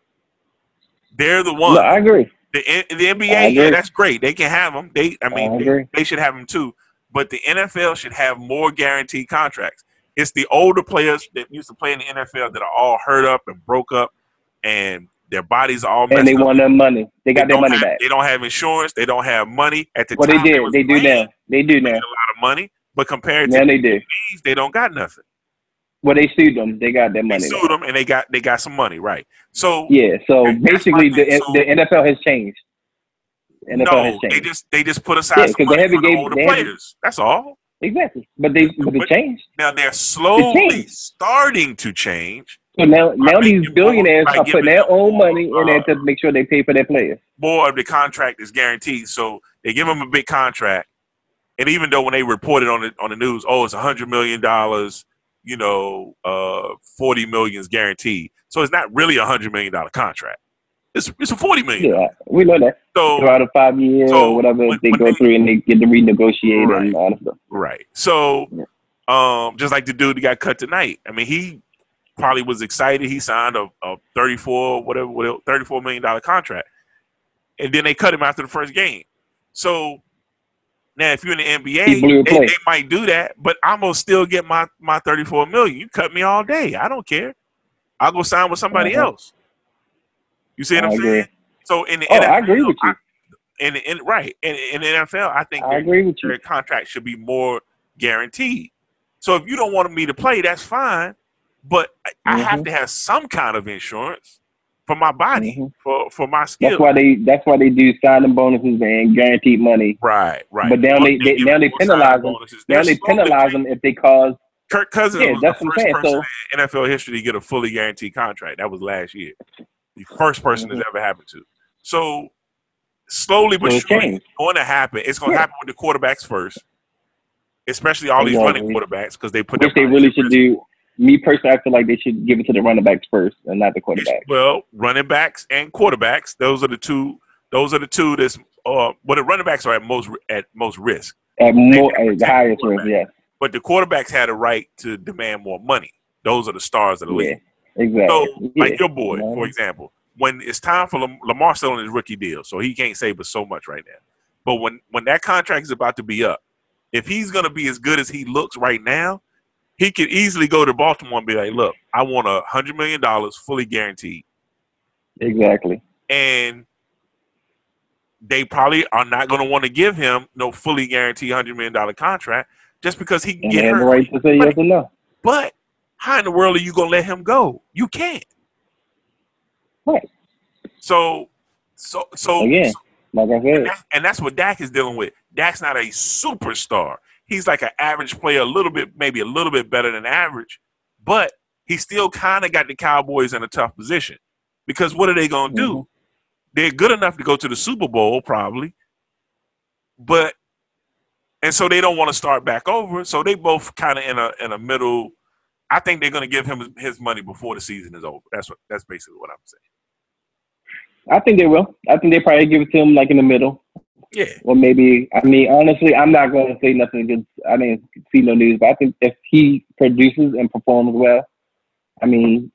They're the ones. No, I agree. The the I NBA, yeah, that's great. They can have them. They, I I mean, they, they should have them too. But the NFL should have more guaranteed contracts. It's the older players that used to play in the NFL that are all hurt up and broke up, and their bodies are all messed And they up. want their money. They got their money have, back. They don't have insurance. They don't have money at the Well, they did. was They do now. They do They now. a lot of money, but compared Now to they do. they don't got nothing. Well, they sued them. They got their They money. sued them and they got they got some money, right? So Yeah. So basically, the. So- the NFL has changed. NFL no, has they just they just put aside Yeah, some 'cause they money haven't for the older they haven't- players. That's all. Exactly. But they but it changed. Now they're slowly changed. starting to change. So now now these billionaires are putting their own more, money in there uh, to make sure they pay for their players. More of the contract is guaranteed, so they give them a big contract. And even though when they reported on the on the news, oh, it's a hundred million dollars, you know, uh, forty million is guaranteed. So it's not really a hundred million dollar contract. It's it's a forty million. Yeah, we know that. So Throughout a five year So, or whatever, when- they go they- through and they get to renegotiate Right. and all that stuff. Right. So, Yeah. um, just like the dude that got cut tonight. I mean, he probably was excited. He signed a, a thirty-four, whatever, whatever, thirty-four million dollar contract, and then they cut him after the first game. So now, if you're in the NBA, He blew a they, they might do that, but I'm gonna still get my my thirty-four million. You cut me all day. I don't care. I'll go sign with somebody Uh-huh. else. You see what I I'm agree. saying? So in the Oh, NFL, I agree with you. I- in, in right in, in the NFL, I think I their, agree with you. their contract should be more guaranteed. So if you don't want me to play, that's fine. But I, I have to have some kind of insurance for my body, Mhm. for for my skill. That's why they. That's why they do signing bonuses and guaranteed money. right, right. But now they- they- give now they penalize them. bonuses. Now They're they penalize them if they cause. Kirk Cousins Yeah, was that's the first person So- in NFL history to get a fully guaranteed contract. That was last year. The first person Mhm. that's ever happened to. So slowly but surely, it's going to happen. It's going to Yeah. happen with the quarterbacks first, especially all these running quarterbacks because they put. Which they really should do. Me personally, I feel like they should give it to the running backs first and not the quarterback. Well, running backs and quarterbacks; those are the two. Those are the two. That's uh, well, the running backs are at most at most risk, At more, at the highest risk, yes. but the quarterbacks had a right to demand more money. Those are the stars of the league. Yeah, exactly. So, yeah. like your boy, Mhm. for example, when it's time for Lam- Lamar still on his rookie deal, so he can't save us so much right now. But when when that contract is about to be up, if he's going to be as good as he looks right now, he could easily go to Baltimore and be like, "Look, I want a hundred million dollars fully guaranteed," exactly. and they probably are not going to want to give him no fully guaranteed hundred million dollar contract just because he can And get hurt. right to say yes or no. But how in the world are you going to let him go? You can't. Right. So, so, so, Again, like I and, said, that- and that's what Dak is dealing with. Dak's not a superstar. He's like an average player, a little bit, maybe a little bit better than average, but he still kind of got the Cowboys in a tough position because what are they going to do? Mhm. They're good enough to go to the Super Bowl, probably, but and so they don't want to start back over. So they both kind of in a in a middle. I think they're going to give him his, money before the season is over. That's what that's basically what I'm saying. I think they will. I think they probably give it to him like in the middle. Yeah, Or maybe, I mean, honestly, I'm not going to say nothing against, I didn't see no news, but I think if he produces and performs well, I mean,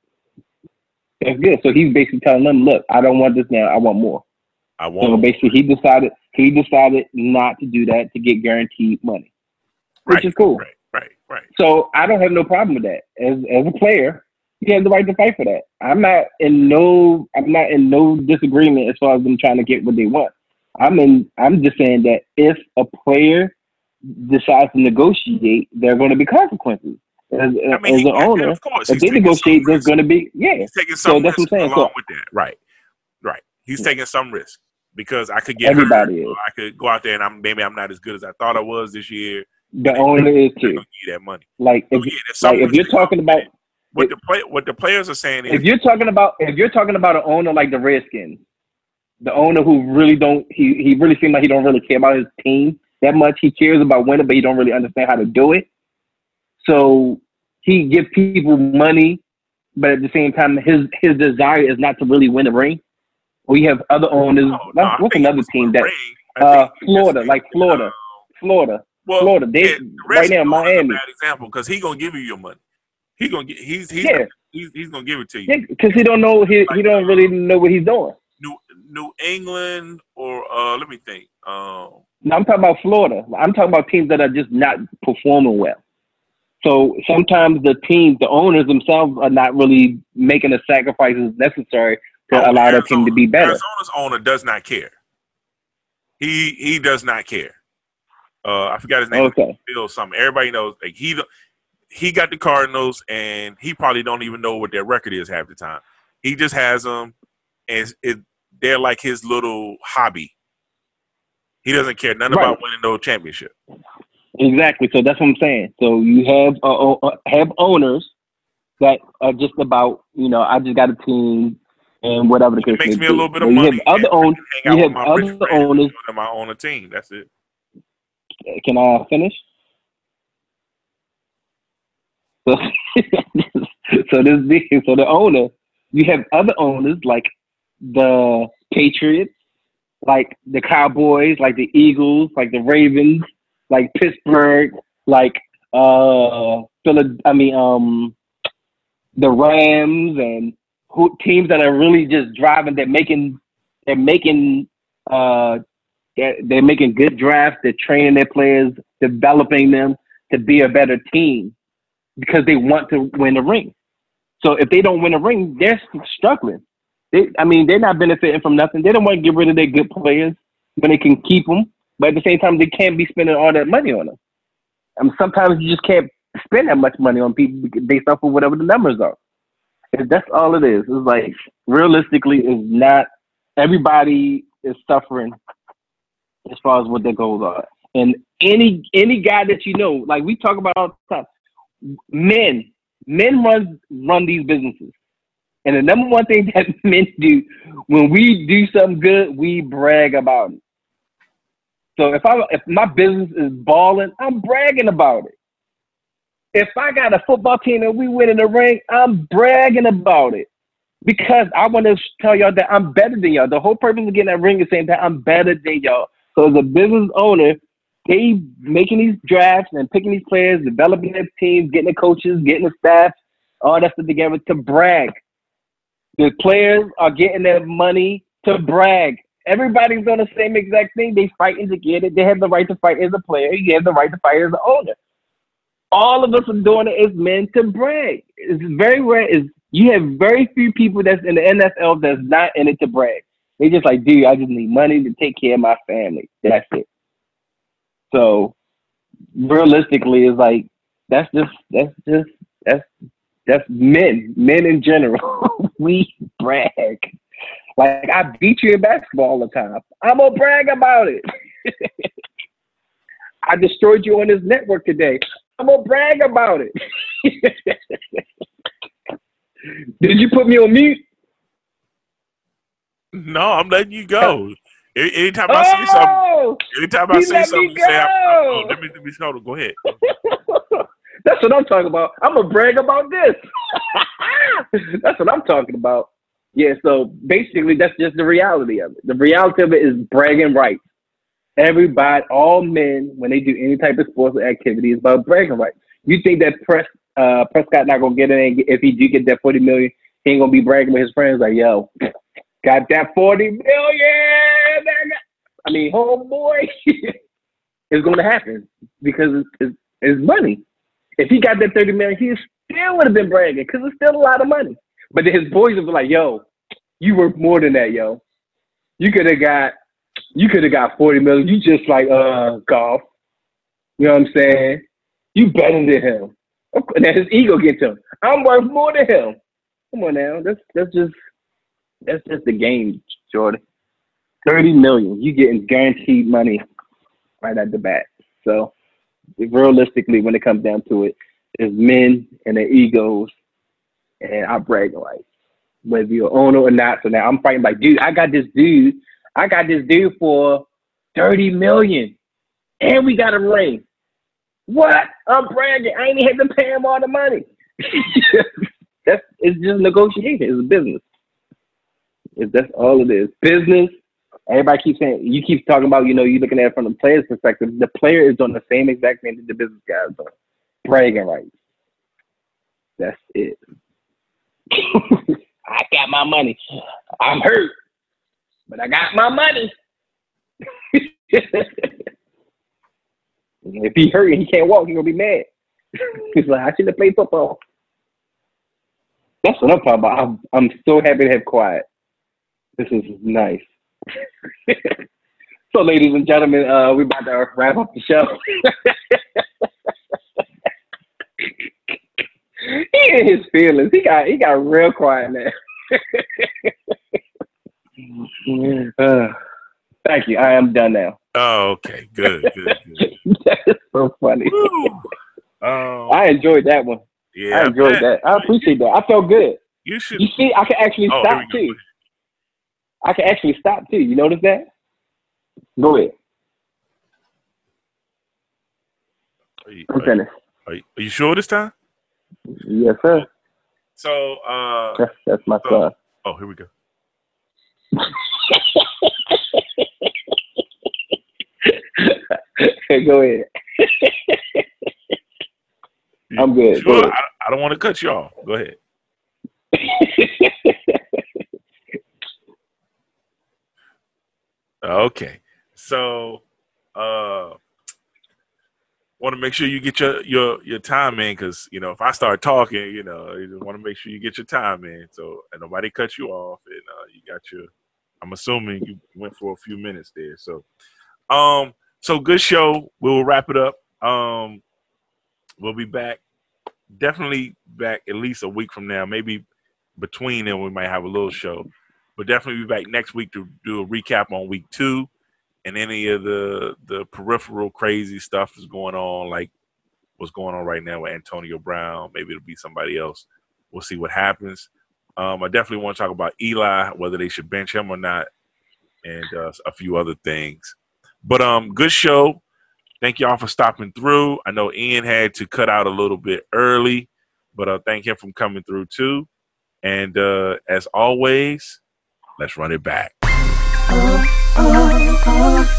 that's good. So he's basically telling them, look, I don't want this now. I want more. I want. So basically, he decided he decided not to do that to get guaranteed money, which right, is cool. right, right, right. So I don't have no problem with that. As as a player, he has the right to fight for that. I'm not in no I'm not in no disagreement as far as them trying to get what they want. I'm in I'm just saying that if a player decides to negotiate, there are going to be consequences. As, I mean, as an owner, of course, if they negotiate, there's going to be yeah. He's taking So that's risk what I'm saying. along So- with that. Right, right. He's taking some risk because I could get Everybody. I could go out there and I'm maybe I'm not as good as I thought I was this year. The owner is too. that money. Like So if yeah, like if you're talking about it. what the play, what the players are saying is if you're talking about if you're talking about an owner like the Redskins, the owner who really don't he he really seems like he don't really care about his team that much. He cares about winning, but he don't really understand how to do it. So he gives people money, but at the same time, his his desire is not to really win a ring. We have other owners. No, no, what's another team that uh, think he just Florida, like Florida, Florida, well, Florida. They yeah, right now Redskins is a Miami. bad example because he gonna give you your money. He gonna get he's he's Yeah, he's, he's gonna give it to you. yeah, because he don't know he he don't really know what he's doing. New New England or uh let me think. Um No, I'm talking about Florida. I'm talking about teams that are just not performing well. So sometimes the teams, the owners themselves, are not really making the sacrifices necessary to Oh, allow their team to be better. Arizona's owner does not care. He he does not care. Uh, I forgot his name. Okay. Bill something. Everybody knows. Like he he got the Cardinals, and he probably don't even know what their record is half the time. He just has them, and it they're like his little hobby. He doesn't care nothing Right. about winning no championship. Exactly. So that's what I'm saying. So you have uh, uh, have owners that are just about you know I just got a team and whatever the case It makes me a be. little bit of money. You have other and own. hang out you have other owners- and my own team. That's it. Can I finish? So, so this big, so the owner, you have other owners like the Patriots, like the Cowboys, like the Eagles, like the Ravens, like Pittsburgh, like uh, Phila- I mean, um, the Rams, and who teams that are really just driving. They're making, they're making, uh, they're, they're making good drafts. They're training their players, developing them to be a better team because they want to win a ring. So if they don't win a ring, they're struggling. They, I mean, they're not benefiting from nothing. They don't want to get rid of their good players when they can keep them, but at the same time, they can't be spending all that money on them. I mean, sometimes you just can't spend that much money on people based off of whatever the numbers are. And that's all it is. It's like realistically, is not everybody is suffering as far as what their goals are. And any any guy that you know, like we talk about all the time, men, men run run these businesses. And the number one thing that men do when we do something good, we brag about it. So if I if my business is balling, I'm bragging about it. If I got a football team and we win in the ring, I'm bragging about it. Because I want to tell y'all that I'm better than y'all. The whole purpose of getting that ring is saying that I'm better than y'all. So as a business owner, they making these drafts and picking these players, developing their teams, getting the coaches, getting the staff, all that stuff together to brag. The players are getting their money to brag. Everybody's doing the same exact thing. They fighting to get it. They have the right to fight as a player. You have the right to fight as an owner. All of us are doing it as men to brag. It's very rare. Is you have very few people that's in the NFL that's not in it to brag. They just like, dude, I just need money to take care of my family. That's it. So realistically, it's like that's just that's just that's that's men, men in general. we brag. Like I beat you in basketball all the time. I'm gonna brag about it. I destroyed you on this network today. I'm gonna brag about it. Did you put me on mute? No, I'm letting you go. Anytime I see something, Oh, anytime I see something, you say, I'm, go. oh, let me let me hold on. Go ahead. That's what I'm talking about. I'm gonna brag about this. that's what I'm talking about. Yeah, so basically that's just the reality of it. The reality of it is bragging rights. Everybody, all men, when they do any type of sports or activity, is about bragging rights. You think that Pres, uh, Prescott not gonna get in if he do get that 40 million, he ain't gonna be bragging with his friends like, yo, got that 40 million. I mean, homeboy, it's gonna happen because it's, it's, money. If he got that 30 million, he still would have been bragging because it's still a lot of money. But then his boys would be like, yo, you worth more than that, yo. You could have got you could have got 40 million. You just like uh golf. You know what I'm saying? You better than him. And his ego gets him. I'm worth more than him. Come on now. That's that's just that's just the game, Jordan. 30 million. You getting guaranteed money right at the bat. So realistically, when it comes down to it, it, is men and their egos and our bragging rights. Whether you're owner or not. So now I'm fighting like, dude, I got this dude, I got this dude for 30 million. And we got a ring. What? I'm bragging. I ain't even have to pay him all the money. that's it's just negotiation. It's a business. It's, that's all it is. Business. Everybody keeps saying you keep talking about, you know, you looking at it from the player's perspective. The player is doing the same exact thing that the business guys are. Bragging rights. That's it. I got my money. I'm hurt, but I got my money. if he hurt and he can't walk, he gonna be mad. He's like, I should have played football. That's what I'm talking about. I'm, I'm so happy to have quiet. This is nice. so, ladies and gentlemen, uh, we're about to wrap up the show. he in his feelings. He got he got real quiet now. uh, thank you. I am done now. Oh, okay. Good, good, good. that is so funny. Um, I enjoyed that one. yeah, I enjoyed that. I appreciate that. I felt good. You should. You see, I can actually Oh, stop too. Go. I can actually stop too. You notice that? Go ahead. Are you, I'm are, you, finished. are you- are you sure this time? Yes, sir. So, uh, That's, that's my So- son. oh, here we go. Go ahead. I'm good. Sure, ahead. I, I don't want to cut you off. Go ahead. Okay. So, uh, want to make sure you get your your your time in because you know if I start talking, you know, you just want to make sure you get your time in. So and nobody cut you off, and uh, you got your. I'm assuming you went for a few minutes there. So, um, so good show. We will wrap it up. Um, we'll be back. Definitely back at least a week from now. Maybe between then we might have a little show, but definitely be back next week to do a recap on week two and any of the the peripheral crazy stuff is going on, like what's going on right now with Antonio Brown. Maybe it'll be somebody else. We'll see what happens. Um, I definitely want to talk about Eli, whether they should bench him or not, and uh, a few other things. But um, good show. Thank y'all for stopping through. I know Ian had to cut out a little bit early, but uh, thank him for coming through too. And uh, as always, Let's run it back. Oh, oh, oh. oh.